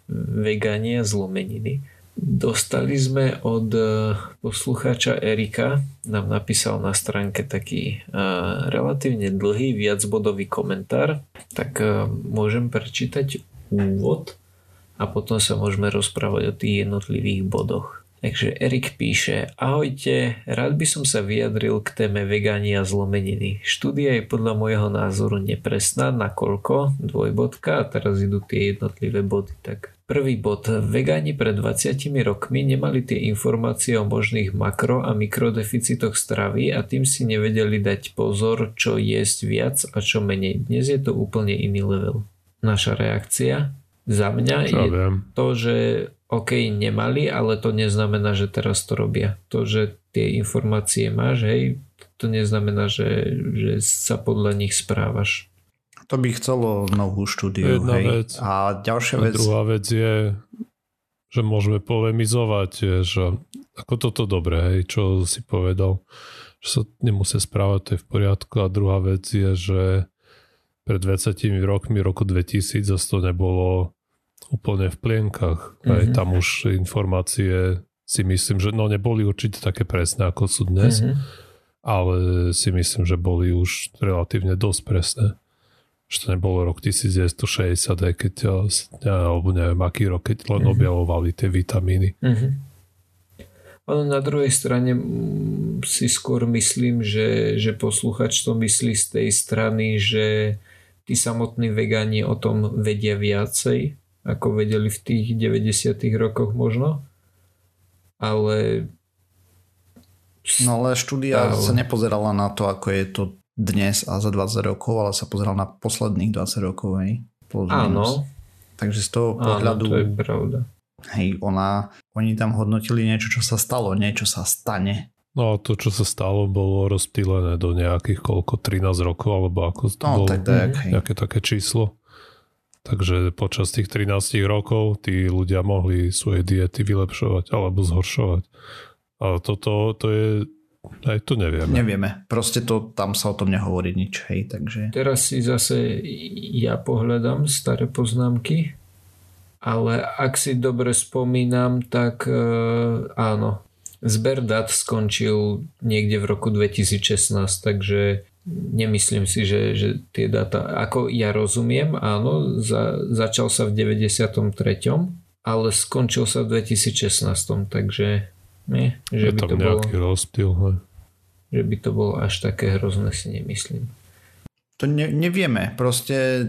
veganie zlomeniny. Dostali sme od e, poslucháča Erika, nám napísal na stránke taký uh, relatívne dlhý viacbodový komentár, tak uh, môžem prečítať úvod a potom sa môžeme rozprávať o tých jednotlivých bodoch. Takže Erik píše, ahojte, rád by som sa vyjadril k téme vegánia a zlomeniny. Štúdia je podľa môjho názoru nepresná, nakoľko, dvojbodka, a teraz idú tie jednotlivé body. Tak prvý bod, vegáni pred 20 rokmi nemali tie informácie o možných makro- a mikrodeficitoch stravy a tým si nevedeli dať pozor, čo jesť viac a čo menej. Dnes je to úplne iný level. Naša reakcia? Za mňa čo je viem. to, že OK, nemali, ale to neznamená, že teraz to robia. To, že tie informácie máš, hej, to neznamená, že, že sa podľa nich správaš. To by chcelo novú štúdiu. Jedna hej. vec. A ďalšia a vec... druhá vec je, že môžeme polemizovať, že ako toto dobre, hej, čo si povedal, že sa nemusia správať, to je v poriadku. A druhá vec je, že pred 20 rokmi, roku 2000, zase to nebolo úplne v plienkach. Mm-hmm. Aj tam už informácie si myslím, že no neboli určite také presné, ako sú dnes, mm-hmm. ale si myslím, že boli už relatívne dosť presné. Že to nebolo rok 1960, aj keď, alebo neviem, aký rok, keď len mm-hmm. objavovali tie vitamíny. Mm-hmm. Ale na druhej strane si skôr myslím, že, že posluchač to myslí z tej strany, že tí samotní vegáni o tom vedia viacej ako vedeli v tých 90 rokoch možno. Ale No ale štúdia ale... sa nepozerala na to, ako je to dnes a za 20 rokov, ale sa pozerala na posledných 20 rokov, hej. Áno. Takže z toho pohľadu... Áno, to je pravda. Hej, ona, oni tam hodnotili niečo, čo sa stalo, niečo sa stane. No a to, čo sa stalo, bolo rozptýlené do nejakých koľko, 13 rokov, alebo ako to no, bolo tak, tak, nejaké také číslo. Takže počas tých 13 rokov tí ľudia mohli svoje diety vylepšovať alebo zhoršovať. Ale toto to je aj to nevieme. Nevieme. Proste to, tam sa o tom nehovorí nič. Hej, takže... Teraz si zase ja pohľadám staré poznámky, ale ak si dobre spomínam, tak e, áno. Zber dat skončil niekde v roku 2016, takže nemyslím si, že, že tie dáta, ako ja rozumiem, áno, za, začal sa v 93. ale skončil sa v 2016. Takže nie, že Je by to bolo, rozptyl, že by to bolo až také hrozné si nemyslím. To ne, nevieme, proste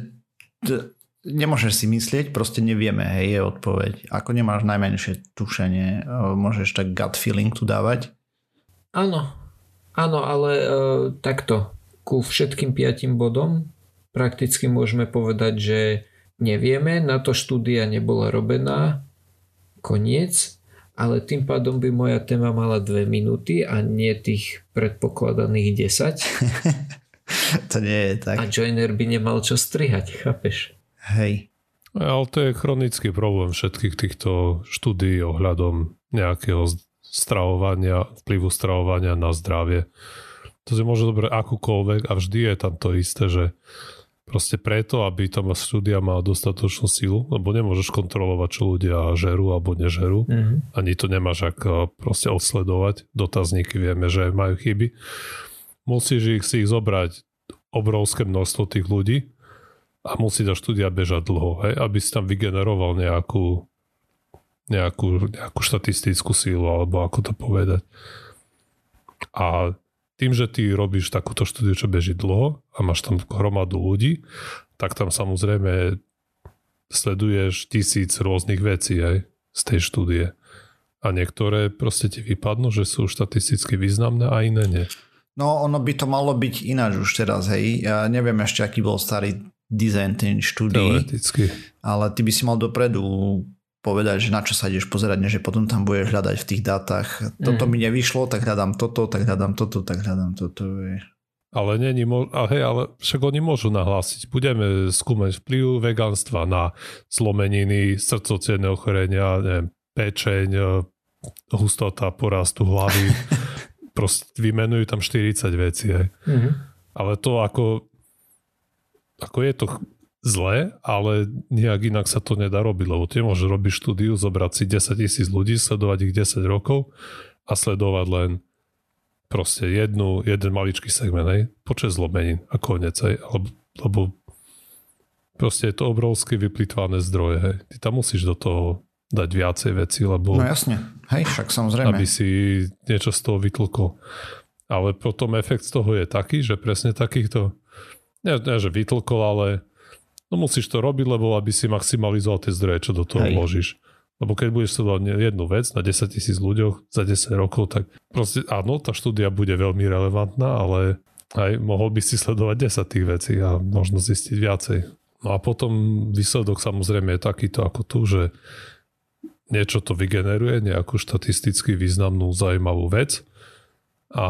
t- nemôžeš si myslieť, proste nevieme, hej, je odpoveď. Ako nemáš najmenšie tušenie, môžeš tak gut feeling tu dávať? Áno, áno, ale uh, takto ku všetkým piatim bodom prakticky môžeme povedať, že nevieme, na to štúdia nebola robená, koniec ale tým pádom by moja téma mala dve minúty a nie tých predpokladaných 10. to nie je tak. A joiner by nemal čo strihať, chápeš? Hej. Ale to je chronický problém všetkých týchto štúdí ohľadom nejakého stravovania, vplyvu stravovania na zdravie. To si môže dobre akúkoľvek a vždy je tam to isté, že Proste preto, aby tá štúdia mala dostatočnú silu, lebo nemôžeš kontrolovať, čo ľudia žerú alebo nežerú. Mm-hmm. Ani to nemáš ak eh, proste odsledovať. Dotazníky vieme, že majú chyby. Musíš ich si ich zobrať obrovské množstvo tých ľudí a musí tá štúdia bežať dlho, hej, aby si tam vygeneroval nejakú, nejakú, nejakú štatistickú sílu, alebo ako to povedať. A tým, že ty robíš takúto štúdiu, čo beží dlho a máš tam hromadu ľudí, tak tam samozrejme sleduješ tisíc rôznych vecí aj z tej štúdie. A niektoré proste ti vypadnú, že sú štatisticky významné a iné nie. No ono by to malo byť ináč už teraz, hej. Ja neviem ešte, aký bol starý dizajn ten štúdii. Teoreticky. Ale ty by si mal dopredu povedať, že na čo sa ideš pozerať, že potom tam budeš hľadať v tých dátach. Toto mm. mi nevyšlo, tak hľadám toto, tak hľadám toto, tak hľadám toto. Ale není, a hej, ale však oni môžu nahlásiť. Budeme skúmať vplyv veganstva na zlomeniny, srdcocienné ochorenia, neviem, pečeň, e, hustota porastu hlavy. Proste vymenujú tam 40 vecí. Hej. Mm-hmm. Ale to ako, ako je to zle, ale nejak inak sa to nedá robiť, lebo ty môžeš robiť štúdiu, zobrať si 10 tisíc ľudí, sledovať ich 10 rokov a sledovať len proste jednu, jeden maličký segment, hej, počet zlomenín a konec, hej, lebo, lebo proste je to obrovské vyplýtvané zdroje, hej. Ty tam musíš do toho dať viacej veci, lebo... No jasne, hej, však samozrejme. Aby si niečo z toho vytlkol. Ale potom efekt z toho je taký, že presne takýchto, nie, nie že vytlkol, ale No musíš to robiť, lebo aby si maximalizoval tie zdroje, čo do toho Hej. vložíš. Lebo keď budeš sledovať jednu vec na 10 tisíc ľuďoch za 10 rokov, tak proste áno, tá štúdia bude veľmi relevantná, ale aj mohol by si sledovať 10 tých vecí a možno zistiť viacej. No a potom výsledok samozrejme je takýto ako tu, že niečo to vygeneruje, nejakú štatisticky významnú zaujímavú vec a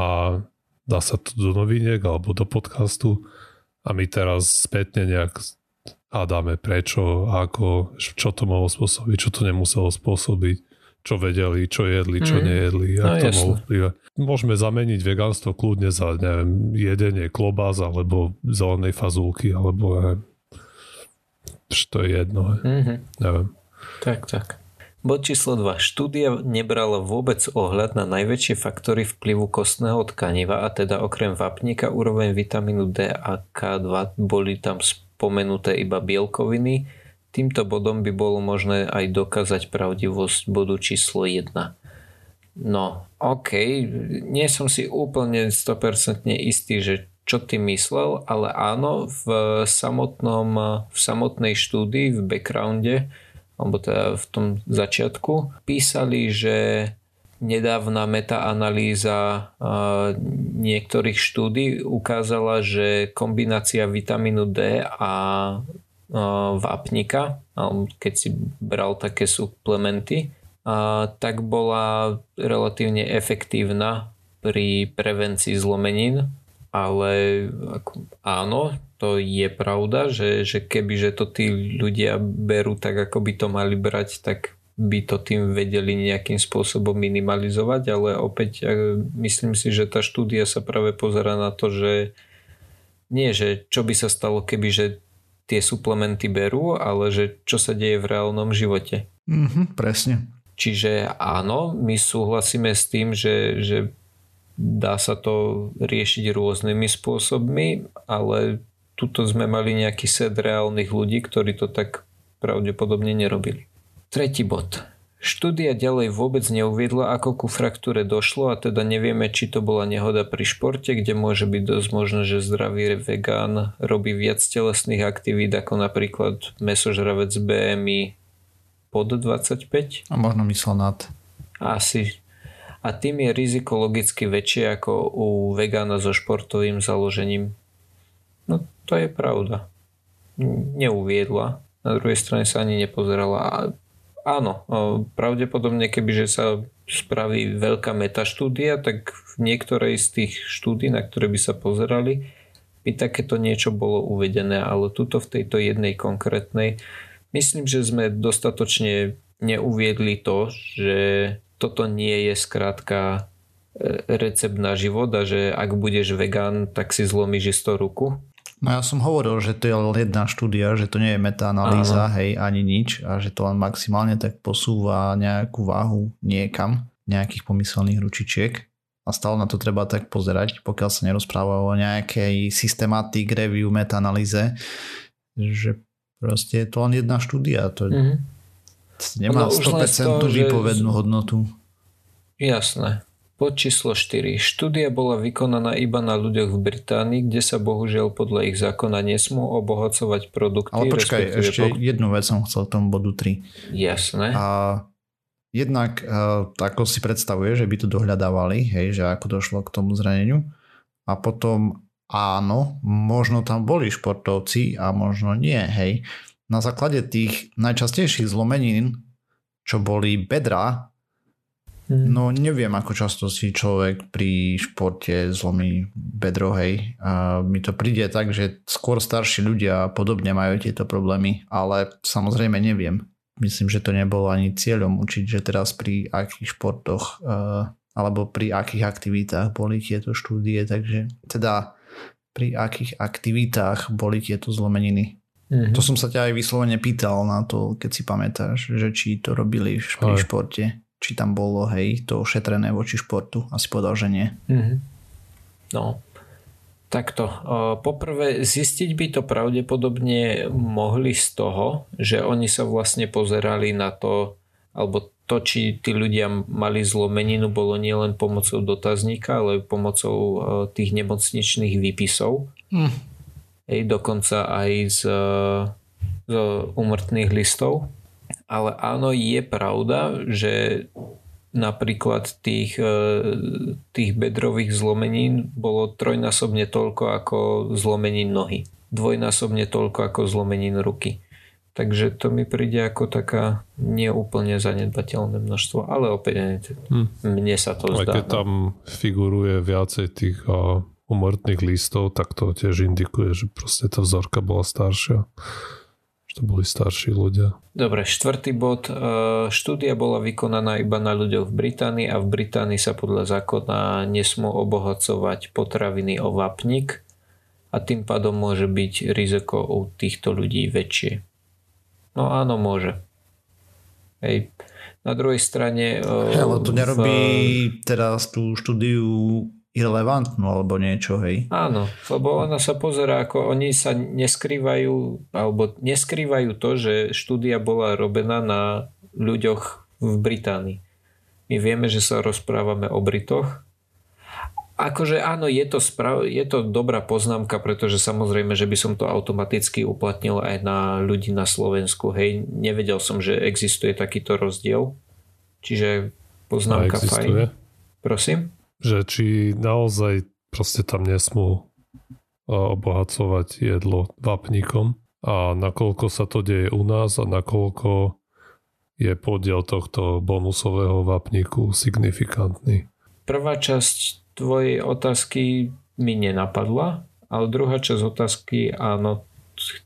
dá sa to do noviniek alebo do podcastu a my teraz spätne nejak dáme prečo, ako, čo to mohlo spôsobiť, čo to nemuselo spôsobiť, čo vedeli, čo jedli, čo mm. nejedli, ako no, to mohlo vplyvať. Môžeme zameniť vegánstvo kľudne za, neviem, jedenie klobás alebo zelenej fazulky, alebo neviem, to je jedno. Mm-hmm. Neviem. Tak, tak. Bod číslo 2. Štúdia nebrala vôbec ohľad na najväčšie faktory vplyvu kostného tkaniva a teda okrem vápnika úroveň vitamínu D a K2 boli tam sp- spomenuté iba bielkoviny, týmto bodom by bolo možné aj dokázať pravdivosť bodu číslo 1. No, OK, nie som si úplne 100% istý, že čo ty myslel, ale áno, v, samotnom, v samotnej štúdii, v backgrounde, alebo teda v tom začiatku, písali, že nedávna metaanalýza niektorých štúdí ukázala, že kombinácia vitamínu D a vápnika, keď si bral také suplementy, tak bola relatívne efektívna pri prevencii zlomenín, ale áno, to je pravda, že, že keby že to tí ľudia berú tak, ako by to mali brať, tak by to tým vedeli nejakým spôsobom minimalizovať, ale opäť myslím si, že tá štúdia sa práve pozera na to, že nie, že čo by sa stalo, keby že tie suplementy berú, ale že čo sa deje v reálnom živote. Mm-hmm, presne. Čiže áno, my súhlasíme s tým, že, že dá sa to riešiť rôznymi spôsobmi, ale tuto sme mali nejaký set reálnych ľudí, ktorí to tak pravdepodobne nerobili. Tretí bod. Štúdia ďalej vôbec neuviedla, ako ku fraktúre došlo a teda nevieme, či to bola nehoda pri športe, kde môže byť dosť možné, že zdravý vegán robí viac telesných aktivít ako napríklad mesožravec BMI pod 25. A možno myslel nad. Asi. A tým je riziko logicky väčšie ako u vegána so športovým založením. No to je pravda. Neuviedla. Na druhej strane sa ani nepozerala áno, pravdepodobne kebyže sa spraví veľká metaštúdia, tak v niektorej z tých štúdí, na ktoré by sa pozerali, by takéto niečo bolo uvedené, ale tuto v tejto jednej konkrétnej myslím, že sme dostatočne neuviedli to, že toto nie je skrátka e, recept na život a že ak budeš vegán, tak si zlomíš isto ruku. No ja som hovoril, že to je len jedna štúdia, že to nie je metaanalýza, hej, ani nič a že to len maximálne tak posúva nejakú váhu niekam, nejakých pomyselných ručičiek a stále na to treba tak pozerať, pokiaľ sa nerozpráva o nejakej systematik, review, metaanalýze, že proste je to len jedna štúdia, to mm-hmm. nemá no, 100% výpovednú že... hodnotu. Jasné. Pod číslo 4. Štúdia bola vykonaná iba na ľuďoch v Británii, kde sa bohužiaľ podľa ich zákona nesmú obohacovať produkty. Ale počkaj, ešte po... jednu vec som chcel tomu bodu 3. Jasné. A jednak, e, ako si predstavuje, že by to dohľadávali, hej, že ako došlo k tomu zraneniu. A potom áno, možno tam boli športovci a možno nie, hej. Na základe tých najčastejších zlomenín, čo boli bedra, Hmm. No neviem, ako často si človek pri športe zlomí bedro, hej. A mi to príde tak, že skôr starší ľudia podobne majú tieto problémy, ale samozrejme neviem. Myslím, že to nebolo ani cieľom učiť, že teraz pri akých športoch uh, alebo pri akých aktivitách boli tieto štúdie, takže teda pri akých aktivitách boli tieto zlomeniny. Mm-hmm. To som sa ťa aj vyslovene pýtal na to, keď si pamätáš, že či to robili pri športe či tam bolo, hej, to ošetrené voči športu. Asi povedal, že nie. Mm-hmm. No, takto. Poprvé, zistiť by to pravdepodobne mohli z toho, že oni sa vlastne pozerali na to, alebo to, či tí ľudia mali zlomeninu, bolo nielen pomocou dotazníka, ale pomocou tých nemocničných výpisov. Mm. Ej, dokonca aj z, z umrtných listov ale áno, je pravda, že napríklad tých, e, tých bedrových zlomenín bolo trojnásobne toľko ako zlomenín nohy. Dvojnásobne toľko ako zlomenín ruky. Takže to mi príde ako taká neúplne zanedbateľné množstvo, ale opäť hm. mne sa to zdá. Aj keď no. tam figuruje viacej tých uh, umrtných listov, tak to tiež indikuje, že proste tá vzorka bola staršia to boli starší ľudia. Dobre, štvrtý bod. E, štúdia bola vykonaná iba na ľuďoch v Británii a v Británii sa podľa zákona nesmú obohacovať potraviny o vápnik a tým pádom môže byť riziko u týchto ľudí väčšie. No áno, môže. Hej. Na druhej strane... E, ale to nerobí v... teraz tú štúdiu irrelevantnú alebo niečo, hej. Áno, lebo ona sa pozera, ako oni sa neskrývajú, alebo neskrývajú to, že štúdia bola robená na ľuďoch v Británii. My vieme, že sa rozprávame o Britoch. Akože áno, je to, sprav- je to dobrá poznámka, pretože samozrejme, že by som to automaticky uplatnil aj na ľudí na Slovensku. Hej, nevedel som, že existuje takýto rozdiel. Čiže poznámka fajn. Prosím? Že či naozaj proste tam nesmú obohacovať jedlo vápnikom a nakoľko sa to deje u nás a nakoľko je podiel tohto bonusového vápniku signifikantný. Prvá časť tvojej otázky mi nenapadla, ale druhá časť otázky áno,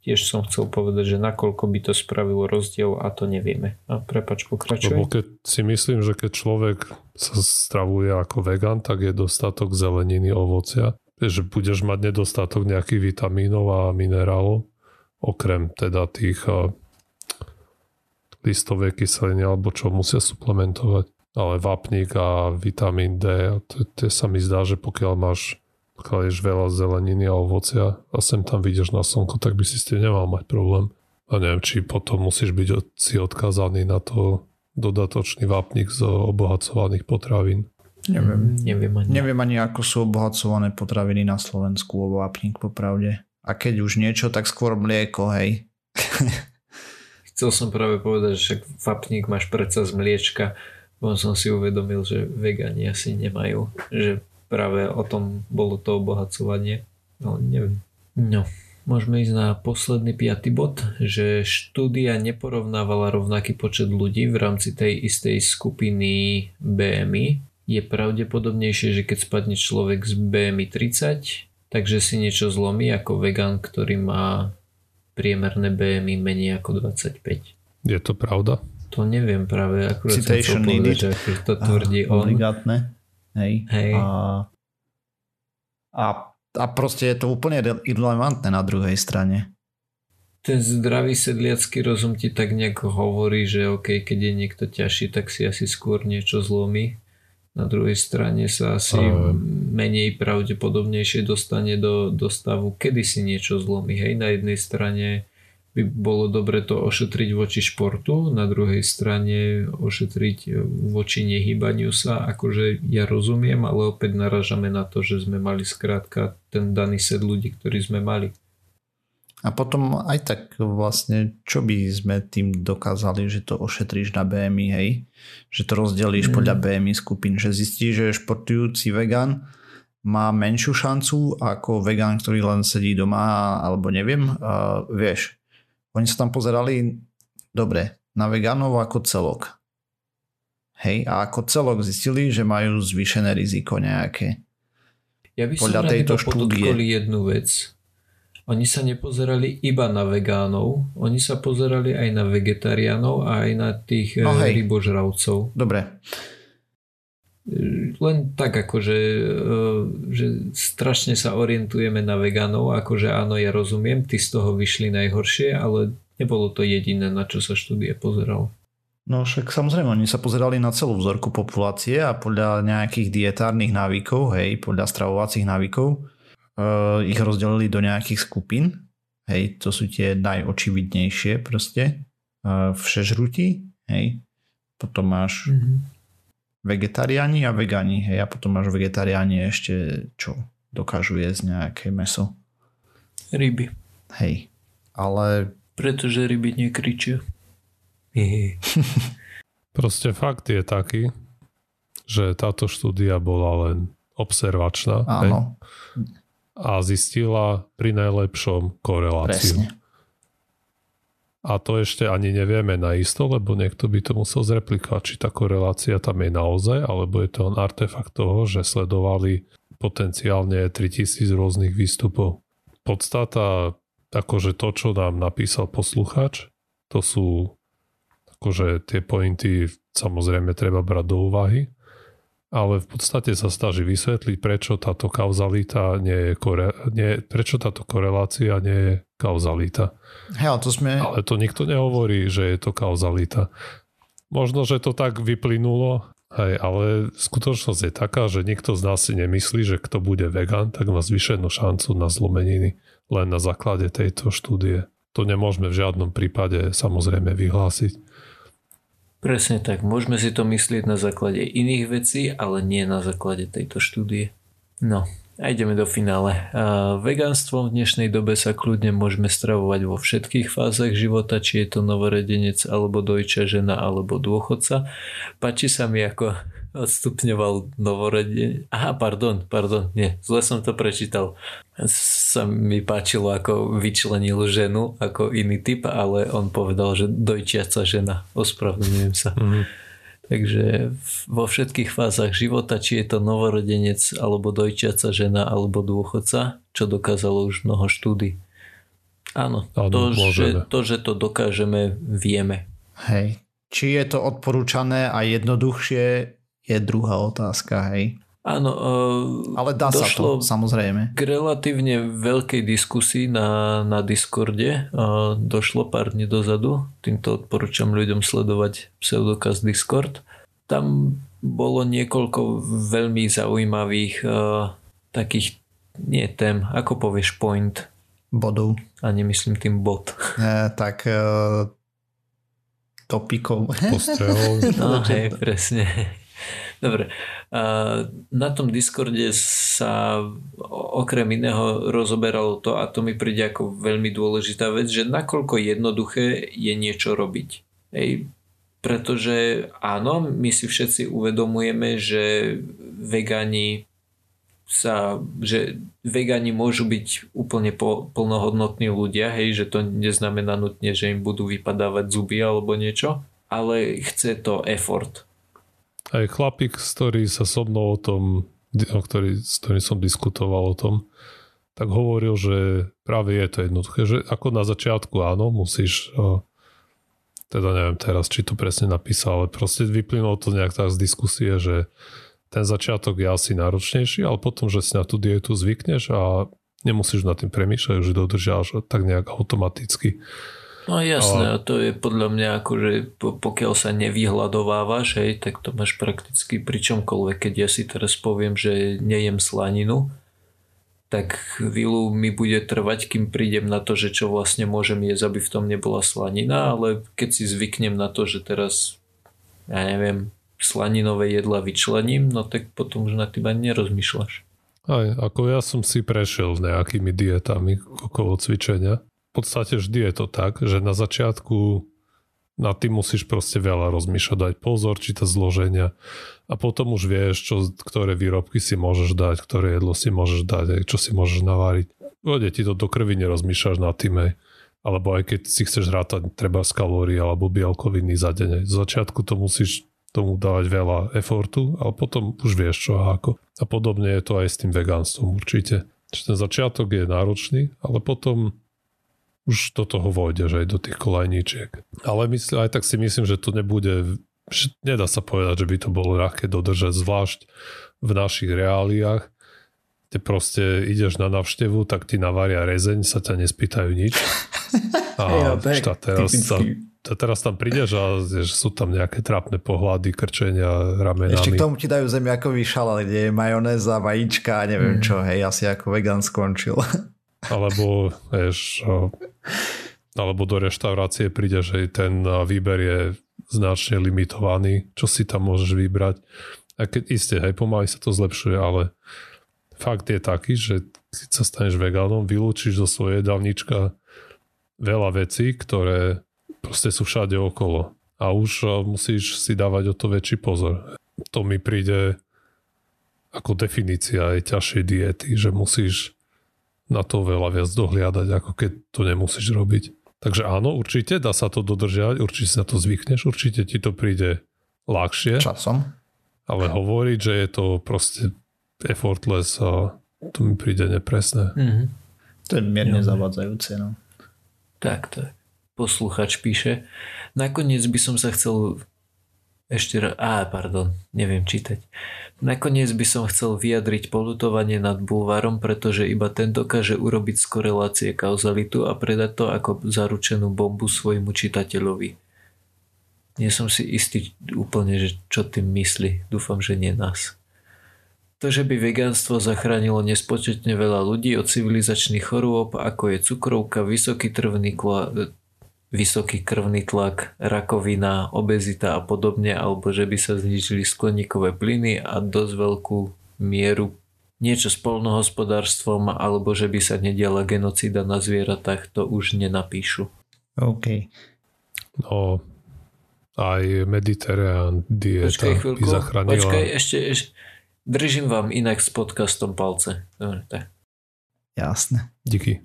tiež som chcel povedať, že nakoľko by to spravilo rozdiel a to nevieme. A prepač, pokračuj. Lebo keď si myslím, že keď človek sa stravuje ako vegan, tak je dostatok zeleniny, ovocia, že budeš mať nedostatok nejakých vitamínov a minerálov, okrem teda tých listové kyseliny alebo čo musia suplementovať. Ale vápnik a vitamín D, to, to sa mi zdá, že pokiaľ máš pokiaľ ješ veľa zeleniny a ovocia a sem tam vidíš na slnko, tak by si s tým nemal mať problém. A neviem, či potom musíš byť si odkázaný na to dodatočný vápnik z obohacovaných potravín. Neviem. Neviem ani. Neviem ani, ako sú obohacované potraviny na Slovensku o vápnik popravde. A keď už niečo, tak skôr mlieko, hej. Chcel som práve povedať, že vápnik máš predsa z mliečka. Bo som si uvedomil, že vegani asi nemajú. Že práve o tom bolo to obohacovanie. No, neviem. No. Môžeme ísť na posledný piatý bod, že štúdia neporovnávala rovnaký počet ľudí v rámci tej istej skupiny BMI. Je pravdepodobnejšie, že keď spadne človek z BMI 30, takže si niečo zlomí ako vegan, ktorý má priemerné BMI menej ako 25. Je to pravda? To neviem práve, akurát Citation som chcel povedať, že to tvrdí on. Obligátne. Hej. Hej. A, a, a proste je to úplne re- irrelevantné na druhej strane. Ten zdravý sedliacký rozum ti tak nejak hovorí, že OK, keď je niekto ťažší, tak si asi skôr niečo zlomí. Na druhej strane sa asi Ale- menej pravdepodobnejšie dostane do, do stavu, kedy si niečo zlomí. Hej, na jednej strane by bolo dobre to ošetriť voči športu, na druhej strane ošetriť voči nehýbaniu sa. Akože ja rozumiem, ale opäť naražame na to, že sme mali skrátka ten daný set ľudí, ktorý sme mali. A potom aj tak vlastne, čo by sme tým dokázali, že to ošetríš na BMI, hej? Že to rozdelíš Mm. podľa BMI skupín, že zistíš, že športujúci vegan má menšiu šancu ako vegan, ktorý len sedí doma alebo neviem, uh, vieš. Oni sa tam pozerali dobre na veganov ako celok. Hej, a ako celok zistili, že majú zvýšené riziko nejaké. Ja by som Podľa tejto štúdie. jednu vec. Oni sa nepozerali iba na vegánov, oni sa pozerali aj na vegetariánov a aj na tých No no, hej. rybožravcov. Dobre, Len tak akože, že strašne sa orientujeme na vegánov, akože áno, ja rozumiem, ty z toho vyšli najhoršie, ale nebolo to jediné, na čo sa štúdie pozeral. No však samozrejme, oni sa pozerali na celú vzorku populácie a podľa nejakých dietárnych návykov, hej, podľa stravovacích návykov, uh, ich rozdelili do nejakých skupín. Hej, to sú tie najočividnejšie proste. Uh, všežrutí, hej. Potom máš vegetariáni a vegani, hej, a potom máš vegetariáni ešte, čo dokážu jesť nejaké meso. Ryby. Hej. Ale Pretože ryby nekričia. Proste fakt je taký, že táto štúdia bola len observačná hej, áno, a zistila pri najlepšom koreláciu. presne. A to ešte ani nevieme na isto, lebo niekto by to musel zreplikovať, či tá korelácia tam je naozaj, alebo je to len artefakt toho, že sledovali potenciálne 3000 rôznych výstupov. Podstata, akože to, čo nám napísal posluchač, to sú akože tie pointy samozrejme treba brať do úvahy, ale v podstate sa snaží vysvetliť, prečo táto kauzalita nie je kore, nie, prečo táto korelácia nie je kauzalita. Hej, ale to sme... Ale to nikto nehovorí, že je to kauzalita. Možno, že to tak vyplynulo, hej, ale skutočnosť je taká, že nikto z nás si nemyslí, že kto bude vegan, tak má zvýšenú šancu na zlomeniny len na základe tejto štúdie. To nemôžeme v žiadnom prípade samozrejme vyhlásiť. Presne tak, môžeme si to myslieť na základe iných vecí, ale nie na základe tejto štúdie. No, a ideme do finále. A vegánstvom v dnešnej dobe sa kľudne môžeme stravovať vo všetkých fázach života, či je to novoredenec, alebo dojčia žena, alebo dôchodca. Páči sa mi, ako odstupňoval novoredenec. Aha, pardon, pardon, nie, zle som to prečítal. Sa mi páčilo, ako vyčlenil ženu ako iný typ, ale on povedal, že dojčiaca žena. Ospravedlňujem sa. Mhm. Takže v- vo všetkých fázach života, či je to novorodenec, alebo dojčiaca žena, alebo dôchodca, čo dokázalo už mnoho štúdí. Áno, Áno, to, že, to, že to dokážeme, vieme. Hej. Či je to odporúčané a jednoduchšie, je druhá otázka, hej. Áno, uh, Ale dá sa došlo to, samozrejme. k relatívne veľkej diskusii na, na Discorde. Uh, došlo pár dní dozadu. Týmto odporúčam ľuďom sledovať Pseudokaz Discord. Tam bolo niekoľko veľmi zaujímavých uh, takých, nie tém, ako povieš point, Bodov. a nemyslím tým bod. E, tak e, topikov. Postrehov. No, hej, presne. Dobre. Na tom Discorde sa okrem iného rozoberalo to a to mi príde ako veľmi dôležitá vec, že nakoľko jednoduché je niečo robiť. Hej, pretože áno, my si všetci uvedomujeme, že vegáni sa, že vegani môžu byť úplne po, plnohodnotní ľudia, hej, že to neznamená nutne, že im budú vypadávať zuby alebo niečo, ale chce to effort. Aj chlapík, ktorý sa so mnou o tom, o ktorý, s ktorým som diskutoval o tom, tak hovoril, že práve je to jednoduché, že ako na začiatku áno, musíš teda neviem teraz, či to presne napísal, ale proste vyplynulo to nejak tak z diskusie, že ten začiatok je asi náročnejší, ale potom, že si na tú dietu zvykneš a nemusíš nad tým premýšľať, že dodržiavaš tak nejak automaticky. No jasné, a to je podľa mňa ako, že pokiaľ sa nevyhľadovávaš, hej, tak to máš prakticky pri čomkoľvek. Keď ja si teraz poviem, že nejem slaninu, tak chvíľu mi bude trvať, kým prídem na to, že čo vlastne môžem jesť, aby v tom nebola slanina, ale keď si zvyknem na to, že teraz, ja neviem, slaninové jedla vyčlením, no tak potom už na tým ani nerozmýšľaš. Aj, ako ja som si prešiel nejakými dietami okolo cvičenia. Podstate vždy je to tak, že na začiatku na tým musíš proste veľa rozmýšľať, dať pozor, to zloženia a potom už vieš, čo, ktoré výrobky si môžeš dať, ktoré jedlo si môžeš dať, čo si môžeš naváriť. Vode ti to do krvi nerozmýšľaš na tým, alebo aj keď si chceš rátať treba z kalórií alebo bielkoviny za deň. Z začiatku to musíš tomu dávať veľa efortu, ale potom už vieš čo a ako. A podobne je to aj s tým vegánstvom určite. Čiže ten začiatok je náročný, ale potom už do toho vôjdeš aj do tých kolajníčiek. Ale mysl, aj tak si myslím, že to nebude, že nedá sa povedať, že by to bolo ľahké dodržať, zvlášť v našich reáliách, kde proste ideš na navštevu, tak ti navaria rezeň, sa ťa nespýtajú nič. A ja, šta, teraz sa to teraz tam prídeš a že sú tam nejaké trápne pohľady, krčenia ramenami. Ešte k tomu ti dajú zemiakový šalát, kde je majonéza, vajíčka a neviem mm. čo, hej, asi ako vegan skončil. Alebo, vieš, alebo do reštaurácie prídeš, že ten výber je značne limitovaný, čo si tam môžeš vybrať. A keď isté, hej, pomaly sa to zlepšuje, ale fakt je taký, že keď sa staneš vegánom, vylúčiš zo svojej jedálnička veľa vecí, ktoré proste sú všade okolo. A už musíš si dávať o to väčší pozor. To mi príde ako definícia aj ťažšej diety, že musíš na to veľa viac dohliadať, ako keď to nemusíš robiť. Takže áno, určite dá sa to dodržiavať, určite sa to zvykneš, určite ti to príde ľahšie. Časom. Ale hovoriť, že je to proste effortless a to mi príde nepresné. Mm-hmm. To je mierne zavadzajúce. No. Tak, tak posluchač píše. Nakoniec by som sa chcel ešte raz, á, pardon, neviem čítať. Nakoniec by som chcel vyjadriť polutovanie nad bulvárom, pretože iba ten dokáže urobiť z korelácie kauzalitu a predať to ako zaručenú bombu svojmu čitateľovi. Nie som si istý úplne, že čo tým myslí. Dúfam, že nie nás. To, že by vegánstvo zachránilo nespočetne veľa ľudí od civilizačných chorôb, ako je cukrovka, vysoký trvný vysoký krvný tlak, rakovina, obezita a podobne, alebo že by sa znižili skleníkové plyny a dosť veľkú mieru niečo s polnohospodárstvom, alebo že by sa nediala genocída na zvieratách, to už nenapíšu. OK. No, aj Mediterrán dieta Počkaj by zachránila. Počkaj, ešte, ešte, držím vám inak s podcastom palce. Dobre, tak. Jasné. Díky.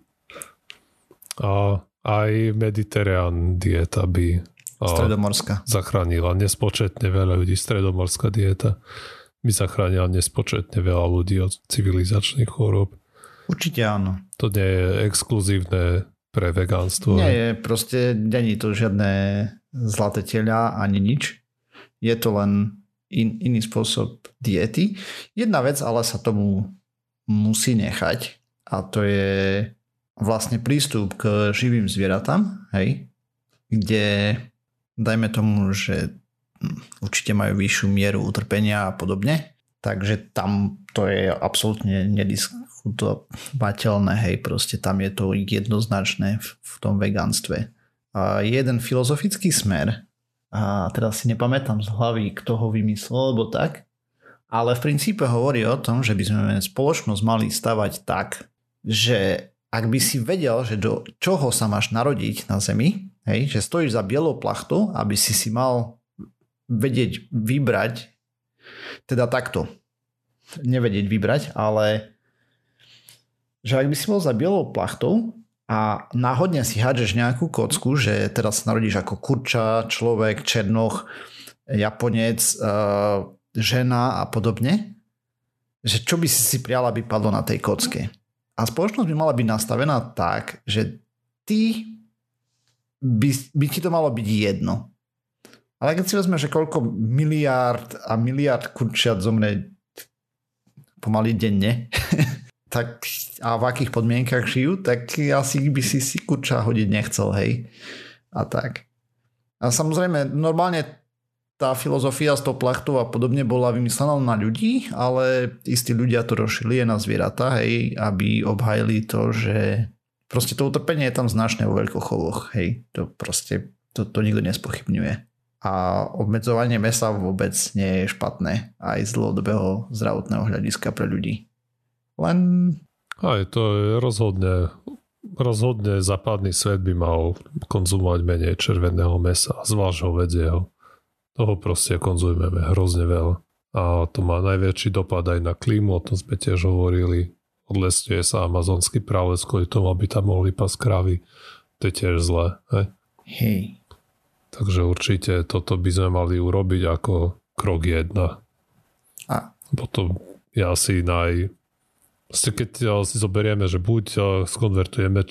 A aj mediterán dieta by Stredomorská. zachránila nespočetne veľa ľudí. Stredomorská dieta by zachránila nespočetne veľa ľudí od civilizačných chorób. Určite áno. To nie je exkluzívne pre vegánstvo. Nie je, proste není to žiadne zlaté tela ani nič. Je to len in, iný spôsob diety. Jedna vec ale sa tomu musí nechať a to je vlastne prístup k živým zvieratám, hej, kde dajme tomu, že určite majú vyššiu mieru utrpenia a podobne, takže tam to je absolútne nediskutovateľné, hej, proste tam je to jednoznačné v, v tom vegánstve. A jeden filozofický smer, a teraz si nepamätám z hlavy, kto ho vymyslel, alebo tak, ale v princípe hovorí o tom, že by sme spoločnosť mali stavať tak, že ak by si vedel, že do čoho sa máš narodiť na Zemi, hej, že stojíš za bielou plachtou, aby si si mal vedieť vybrať teda takto. nevedieť vybrať, ale že ak by si bol za bielou plachtou a náhodne si hádžeš nejakú kocku, že teraz sa narodíš ako kurča, človek, černoch, Japonec, uh, žena a podobne, že čo by si si prijala, aby padlo na tej kocke. A spoločnosť by mala byť nastavená tak, že ty by, by ti to malo byť jedno. Ale keď si vezme, že koľko miliárd a miliárd kurčiat zomre pomaly denne, tak a v akých podmienkach žijú, tak asi by si si kurča hodiť nechcel, hej. A tak. A samozrejme, normálne tá filozofia s tou plachtou a podobne bola vymyslená na ľudí, ale istí ľudia to rozšili na zvieratá, hej, aby obhajili to, že proste to utrpenie je tam značné vo veľkochovoch, hej, to proste, to, to nikto nespochybňuje. A obmedzovanie mesa vôbec nie je špatné aj z dlhodobého zdravotného hľadiska pre ľudí. Len... Aj to je rozhodne rozhodne západný svet by mal konzumovať menej červeného mesa, zvlášť ho vedieho. Toho proste konzumujeme hrozne veľa. A to má najväčší dopad aj na klímu, o tom sme tiež hovorili. Odlesňuje sa amazonský prales kvôli tomu, aby tam mohli pas kravy. To je tiež zlé. Hej? Hej. Takže určite toto by sme mali urobiť ako krok jedna. A. Potom je asi naj... Keď si zoberieme, že buď skonvertujeme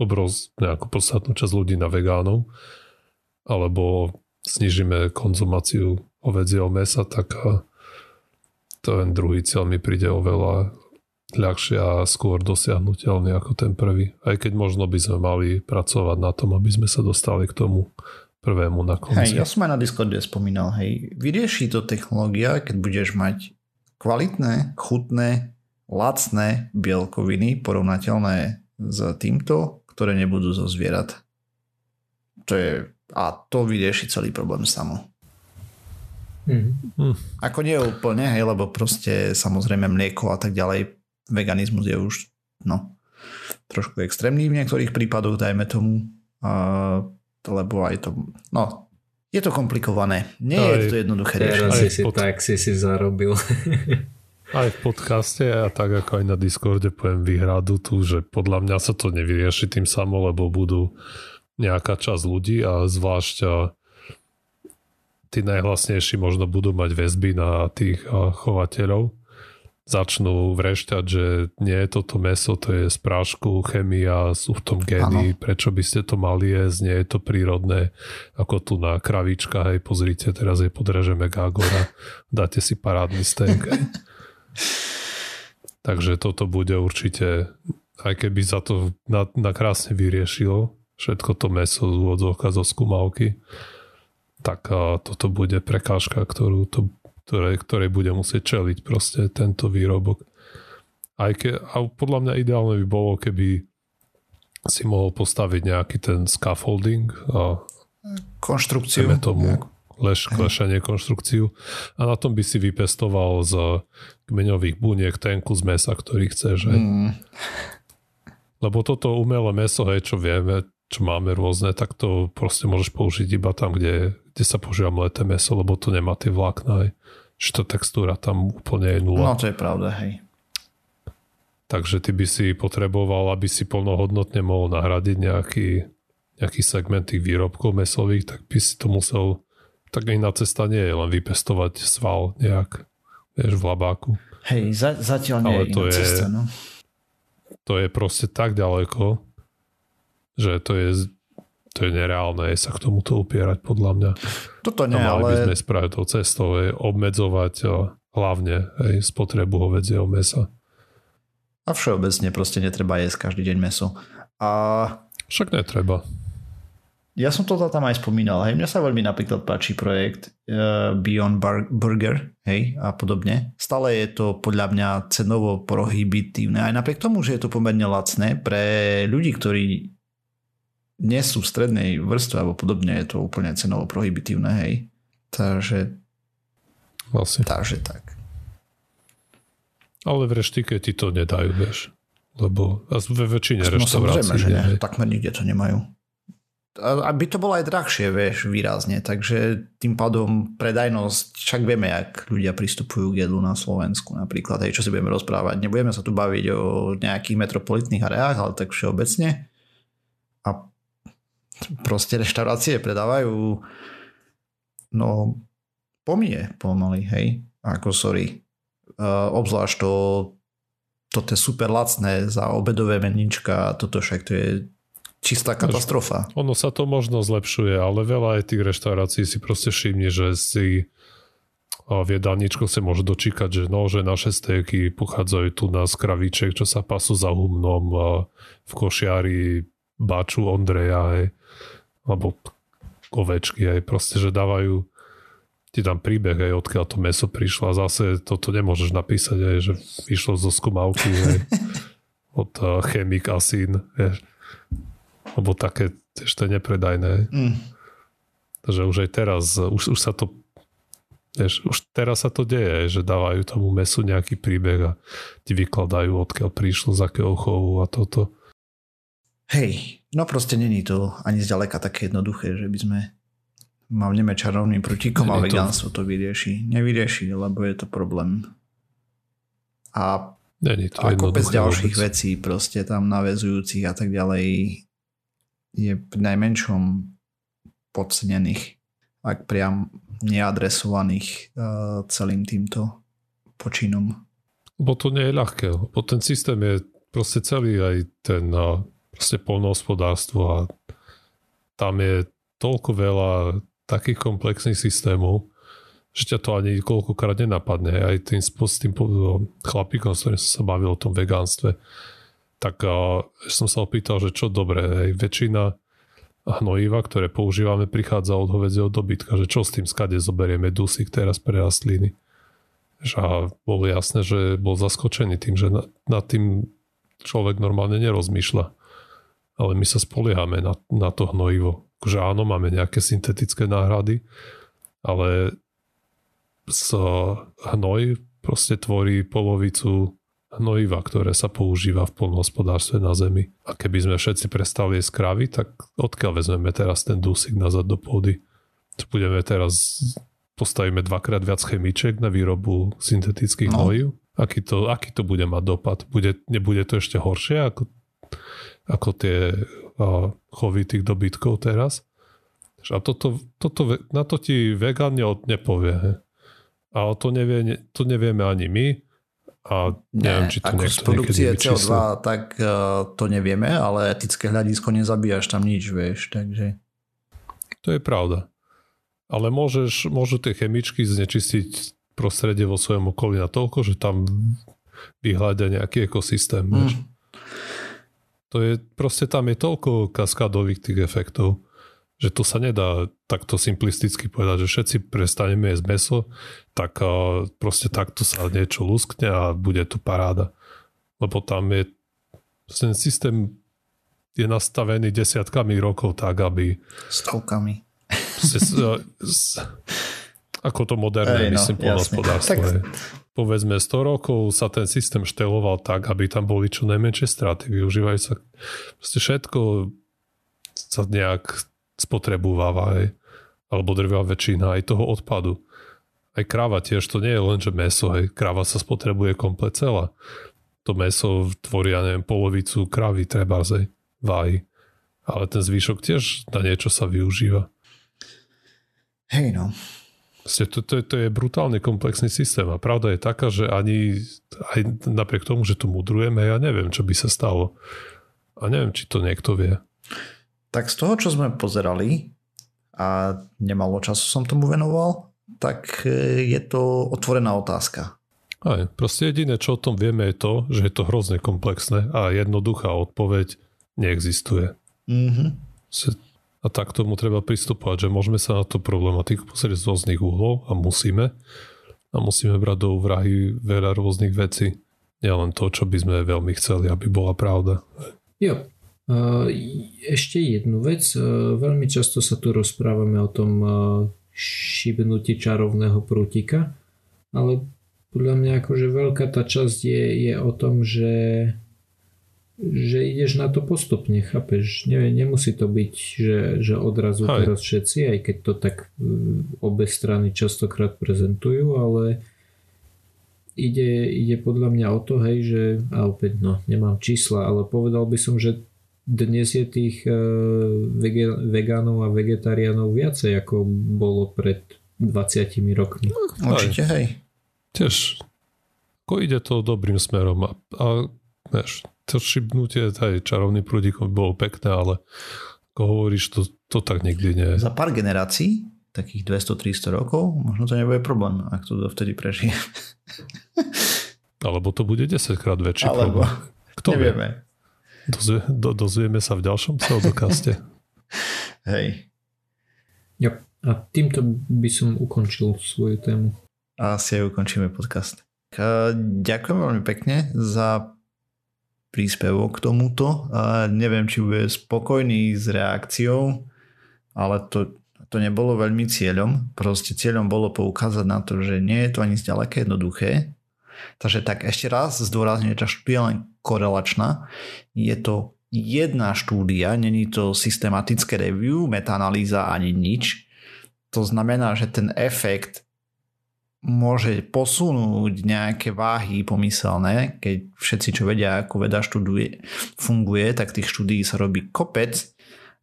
obroz nejakú podstatnú časť ľudí na vegánov, alebo snižíme konzumáciu ovedzieho mesa, tak ten druhý cieľ mi príde oveľa ľahšie a skôr dosiahnutelný ako ten prvý. Aj keď možno by sme mali pracovať na tom, aby sme sa dostali k tomu prvému na konci. Hej, ja som aj na Discorde spomínal, hej, vyrieši to technológia, keď budeš mať kvalitné, chutné, lacné bielkoviny porovnateľné s týmto, ktoré nebudú zo zvierat. To je a to vyrieši celý problém samo. Mm. Hm. Ako nie úplne, hej, lebo proste samozrejme mlieko a tak ďalej, veganizmus je už no, trošku extrémny v niektorých prípadoch, dajme tomu, uh, lebo aj to, no, je to komplikované. Nie aj, je to jednoduché Teraz si si pod... tak si si zarobil. aj v podcaste a tak ako aj na Discorde poviem výhradu tu, že podľa mňa sa to nevyrieši tým samo, lebo budú nejaká časť ľudí a zvlášť tí najhlasnejší možno budú mať väzby na tých chovateľov. Začnú vrešťať, že nie je toto meso, to je z prášku, chemia, sú v tom gény, ano. prečo by ste to mali jesť, nie je to prírodné, ako tu na kravička, hej, pozrite, teraz je podrežeme Gágora, dáte si parádny steak. Takže toto bude určite, aj keby za to na, na krásne vyriešilo, všetko to meso z úvodzovka zo skumavky, tak toto bude prekážka, ktorú to, ktoré, ktorej bude musieť čeliť proste tento výrobok. Aj ke, a podľa mňa ideálne by bolo, keby si mohol postaviť nejaký ten scaffolding a konštrukciu. tomu leš, klešenie konštrukciu a na tom by si vypestoval z kmeňových buniek ten kus mesa, ktorý chceš. Mm. Lebo toto umelé meso, hej, čo vieme, čo máme rôzne, tak to proste môžeš použiť iba tam, kde, kde sa používa mleté meso, lebo to nemá tie vlákna. Že tá textúra tam úplne je nula. No to je pravda, hej. Takže ty by si potreboval, aby si plnohodnotne mohol nahradiť nejaký, nejaký segment tých výrobkov mesových, tak by si to musel tak iná cesta nie je len vypestovať sval nejak, vieš, v labáku. Hej, za, zatiaľ nie Ale je to je, cesta, no. To je proste tak ďaleko, že to je, to je nereálne sa k tomuto upierať podľa mňa. Toto nie, a mali ale... by sme spraviť tou cestou, je obmedzovať hlavne aj spotrebu hovedzieho mesa. A všeobecne proste netreba jesť každý deň meso. A... Však netreba. Ja som to tam aj spomínal, hej, mňa sa veľmi napríklad páči projekt uh, Beyond Bar- Burger, hej, a podobne. Stále je to podľa mňa cenovo prohibitívne, aj napriek tomu, že je to pomerne lacné pre ľudí, ktorí nie sú v strednej vrstve alebo podobne, je to úplne cenovo prohibitívne, hej. Takže vlastne. Takže tak. Ale v reštike ti to nedajú, vieš. Lebo ve väčšine no, reštaurácií. Že nie. Takmer nikde to nemajú. aby to bolo aj drahšie, vieš, výrazne. Takže tým pádom predajnosť, však vieme, jak ľudia pristupujú k jedlu na Slovensku napríklad, aj čo si budeme rozprávať. Nebudeme sa tu baviť o nejakých metropolitných areách, ale tak všeobecne. Proste reštaurácie predávajú no pomie pomaly, hej, ako sorry. Uh, obzvlášť to toto je super lacné za obedové menička toto však to je čistá katastrofa. Ono sa to možno zlepšuje, ale veľa aj tých reštaurácií si proste všimne, že si v jedálničku sa môže dočíkať, že no, že naše stéky pochádzajú tu na z kravíček, čo sa pasú za humnom v košiari Baču Ondreja, hej, alebo ovečky, aj proste, že dávajú ti tam príbeh, aj odkiaľ to meso prišlo a zase toto nemôžeš napísať, aj, že vyšlo zo skumavky aj, od uh, chemik asín, vieš lebo také ešte nepredajné. Mm. Takže už aj teraz, už, už sa to Vieš, už teraz sa to deje, že dávajú tomu mesu nejaký príbeh a ti vykladajú, odkiaľ prišlo, z akého chovu a toto. Hej, no proste není to ani zďaleka také jednoduché, že by sme mávneme čarovným prútikom a vegánstvo to... to vyrieši. Nevyrieši, lebo je to problém. A Není to a kopec ďalších vôbec. vecí proste tam navezujúcich a tak ďalej je pri najmenšom podcenených, ak priam neadresovaných uh, celým týmto počinom. Bo to nie je ľahké, lebo ten systém je proste celý aj ten uh, proste polnohospodárstvo a tam je toľko veľa takých komplexných systémov, že ťa to ani koľkokrát nenapadne. Aj tým, s tým chlapíkom, s ktorým som sa bavil o tom vegánstve, tak uh, som sa opýtal, že čo dobre, aj väčšina hnojiva, ktoré používame, prichádza od hovedzieho dobytka, že čo s tým skade zoberieme dusík teraz pre rastliny. A bolo jasné, že bol zaskočený tým, že nad, nad tým človek normálne nerozmýšľa. Ale my sa spoliehame na, na to hnojivo. Že áno, máme nejaké syntetické náhrady, ale z hnoj proste tvorí polovicu hnojiva, ktoré sa používa v polnohospodárstve na Zemi. A keby sme všetci prestali jesť kravy, tak odkiaľ vezmeme teraz ten dusík nazad do pôdy? Budeme teraz postavíme dvakrát viac chemiček na výrobu syntetických no. hnojív? Aký to, aký to bude mať dopad? Bude, nebude to ešte horšie ako, ako tie chovy tých dobytkov teraz? A toto, toto, na to ti vegan nepovie. A to, nevie, to nevieme ani my a neviem, či to ako z produkcie CO2 tak uh, to nevieme, ale etické hľadisko nezabíjaš tam nič, vieš, takže... To je pravda. Ale môžeš, môžu tie chemičky znečistiť prostredie vo svojom okolí na toľko, že tam vyhľadia nejaký ekosystém. Mm. To je, proste tam je toľko kaskádových tých efektov že to sa nedá takto simplisticky povedať, že všetci prestaneme jesť meso, tak proste takto sa niečo luskne a bude to paráda. Lebo tam je ten systém je nastavený desiatkami rokov tak, aby... Stovkami. ako to moderné, Ej, no, myslím, polnospodárstvo. Tak... Povedzme 100 rokov sa ten systém šteloval tak, aby tam boli čo najmenšie straty. Využívajú sa proste všetko sa nejak spotrebováva aj, alebo drvá väčšina aj toho odpadu. Aj kráva tiež, to nie je len, že meso, hej, kráva sa spotrebuje komplet celá. To meso tvorí, ja neviem, polovicu krávy, treba zej, váhy. Ale ten zvyšok tiež na niečo sa využíva. Hej no. To, to, to je brutálne komplexný systém a pravda je taká, že ani aj napriek tomu, že tu mudrujeme, ja neviem, čo by sa stalo. A neviem, či to niekto vie. Tak z toho, čo sme pozerali, a nemalo času som tomu venoval, tak e, je to otvorená otázka. Aj, proste jediné, čo o tom vieme, je to, že je to hrozne komplexné a jednoduchá odpoveď neexistuje. Mm-hmm. A tak tomu treba pristupovať, že môžeme sa na tú problematiku pozrieť z rôznych uhlov a musíme. A musíme brať do úvrahy veľa rôznych vecí. Nielen to, čo by sme veľmi chceli, aby bola pravda. Jo, ešte jednu vec. Veľmi často sa tu rozprávame o tom šibnutí čarovného prútika, ale podľa mňa akože veľká tá časť je, je o tom, že že ideš na to postupne, chápeš? Ne, nemusí to byť, že, že odrazu Hej. teraz všetci, aj keď to tak mm, obe strany častokrát prezentujú, ale ide, ide podľa mňa o to, hej, že a opäť no, nemám čísla, ale povedal by som, že dnes je tých eh, vege, vegánov a vegetariánov viacej ako bolo pred 20 rokmi. Určite, hej. Tiež, ako ide to dobrým smerom a, a vieš, to šibnutie aj čarovný prúdikom by bolo pekné, ale ako hovoríš, to, to tak nikdy nie je. Za pár generácií, takých 200-300 rokov, možno to nebude problém, ak to dovtedy prežije. Alebo to bude 10 krát väčší Alebo, problém. Kto vie? nevieme. Dozvie, do, dozvieme sa v ďalšom pseudokaste. Hej. Jo. A týmto by som ukončil svoju tému. A asi aj ukončíme podcast. Ďakujem veľmi pekne za príspevok k tomuto. A neviem, či bude spokojný s reakciou, ale to, to nebolo veľmi cieľom. Proste cieľom bolo poukázať na to, že nie je to ani zďaleka jednoduché. Takže tak ešte raz zdôrazňujem, tá štúdia len korelačná. Je to jedna štúdia, není to systematické review, metaanalýza ani nič. To znamená, že ten efekt môže posunúť nejaké váhy pomyselné, keď všetci, čo vedia, ako veda študuje, funguje, tak tých štúdií sa robí kopec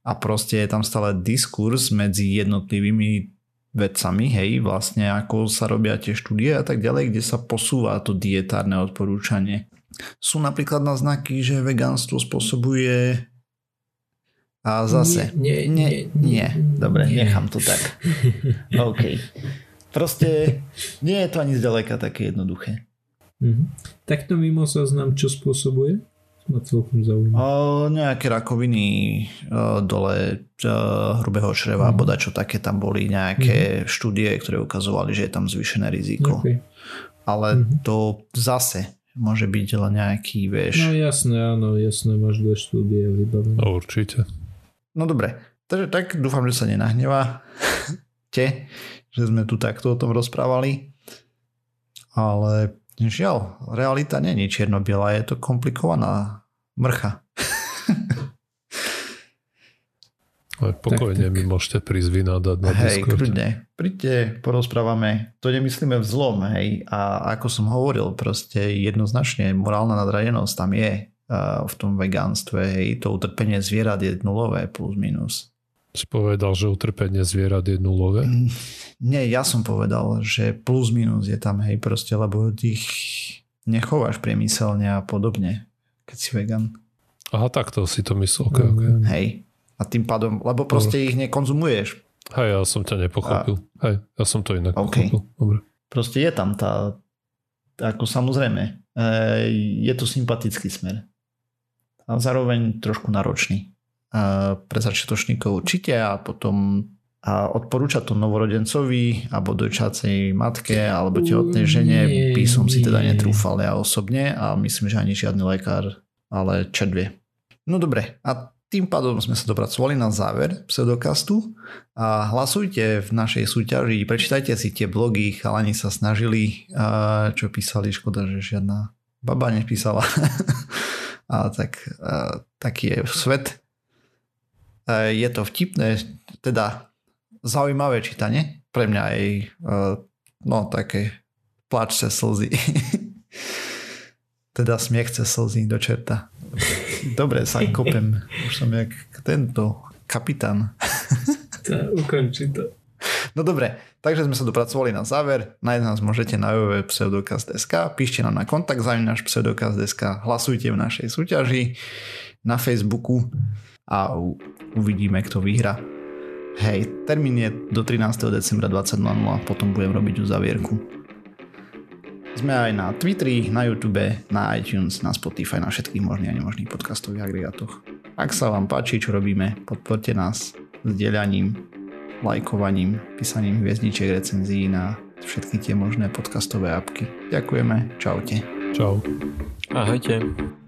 a proste je tam stále diskurs medzi jednotlivými vedcami, hej, vlastne ako sa robia tie štúdie a tak ďalej, kde sa posúva to dietárne odporúčanie. Sú napríklad naznaky, že vegánstvo spôsobuje a zase... Nie, nie, nie, nie. Dobre, nie. nechám to tak. OK. Proste nie je to ani zďaleka také jednoduché. Mhm. Takto mimo záznam, čo spôsobuje? Ma celkom zaujíma. O, nejaké rakoviny o, dole o, hrubého čreva, Mhm. mm. čo také tam boli nejaké štúdie, ktoré ukazovali, že je tam zvýšené riziko. Okay. Ale Mhm. to zase môže byť len nejaký, vieš... No jasné, áno, jasné, máš dve štúdie vybavené. No, určite. No dobre, takže tak dúfam, že sa nenahnevá te, že sme tu takto o tom rozprávali. Ale žiaľ, realita nie je čierno-biela, je to komplikovaná mrcha. Ale pokojne tak. mi môžete prísť vynádať na Hej, Discord. kľudne. Príďte, porozprávame. To nemyslíme v zlom, hej. A ako som hovoril, proste jednoznačne morálna nadradenosť tam je uh, v tom vegánstve, hej. To utrpenie zvierat je nulové plus minus. Si povedal, že utrpenie zvierat je nulové? Mm, Nie, ja som povedal, že plus minus je tam, hej, proste, lebo ich nechováš priemyselne a podobne, keď si vegan. Aha, takto si to myslel. Okay, okay. Mhm. Hej. A tým pádom, lebo proste ich nekonzumuješ. Hej, ja som ťa nepochopil. A... Hej, ja som to inak OK. pochopil. Dobre. Proste je tam tá, ako samozrejme, e, je to sympatický smer. A zároveň trošku náročný. E, pre začiatočníkov určite a potom a odporúča to novorodencovi alebo dojčacej matke alebo tehotnej žene Nie, by som si teda netrúfal ja osobne a myslím, že ani žiadny lekár, ale čet vie. No dobre, a tým pádom sme sa dopracovali na záver pseudokastu a hlasujte v našej súťaži, prečítajte si tie blogy, chalani sa snažili, a čo písali, škoda, že žiadna baba nepísala. a tak, a, taký je svet. A je to vtipné, teda zaujímavé čítanie, pre mňa aj a, no také plačce slzy. teda smiech cez slzy do čerta. Dobre sa kopem. Už som jak tento kapitán. Ukonči to. No dobre, takže sme sa dopracovali na záver. Nájsť nás môžete na www.pseudokaz.sk, píšte nám na kontakt náš pseudokaz.sk, hlasujte v našej súťaži na Facebooku a uvidíme, kto vyhra. Hej, termín je do 13. decembra 20.00 a potom budem robiť uzavierku. Sme aj na Twitteri, na YouTube, na iTunes, na Spotify, na všetkých možných a nemožných podcastových agregátoch. Ak sa vám páči, čo robíme, podporte nás zdieľaním, lajkovaním, písaním hviezdičiek, recenzií na všetky tie možné podcastové apky. Ďakujeme, čaute. Čau. Ahojte.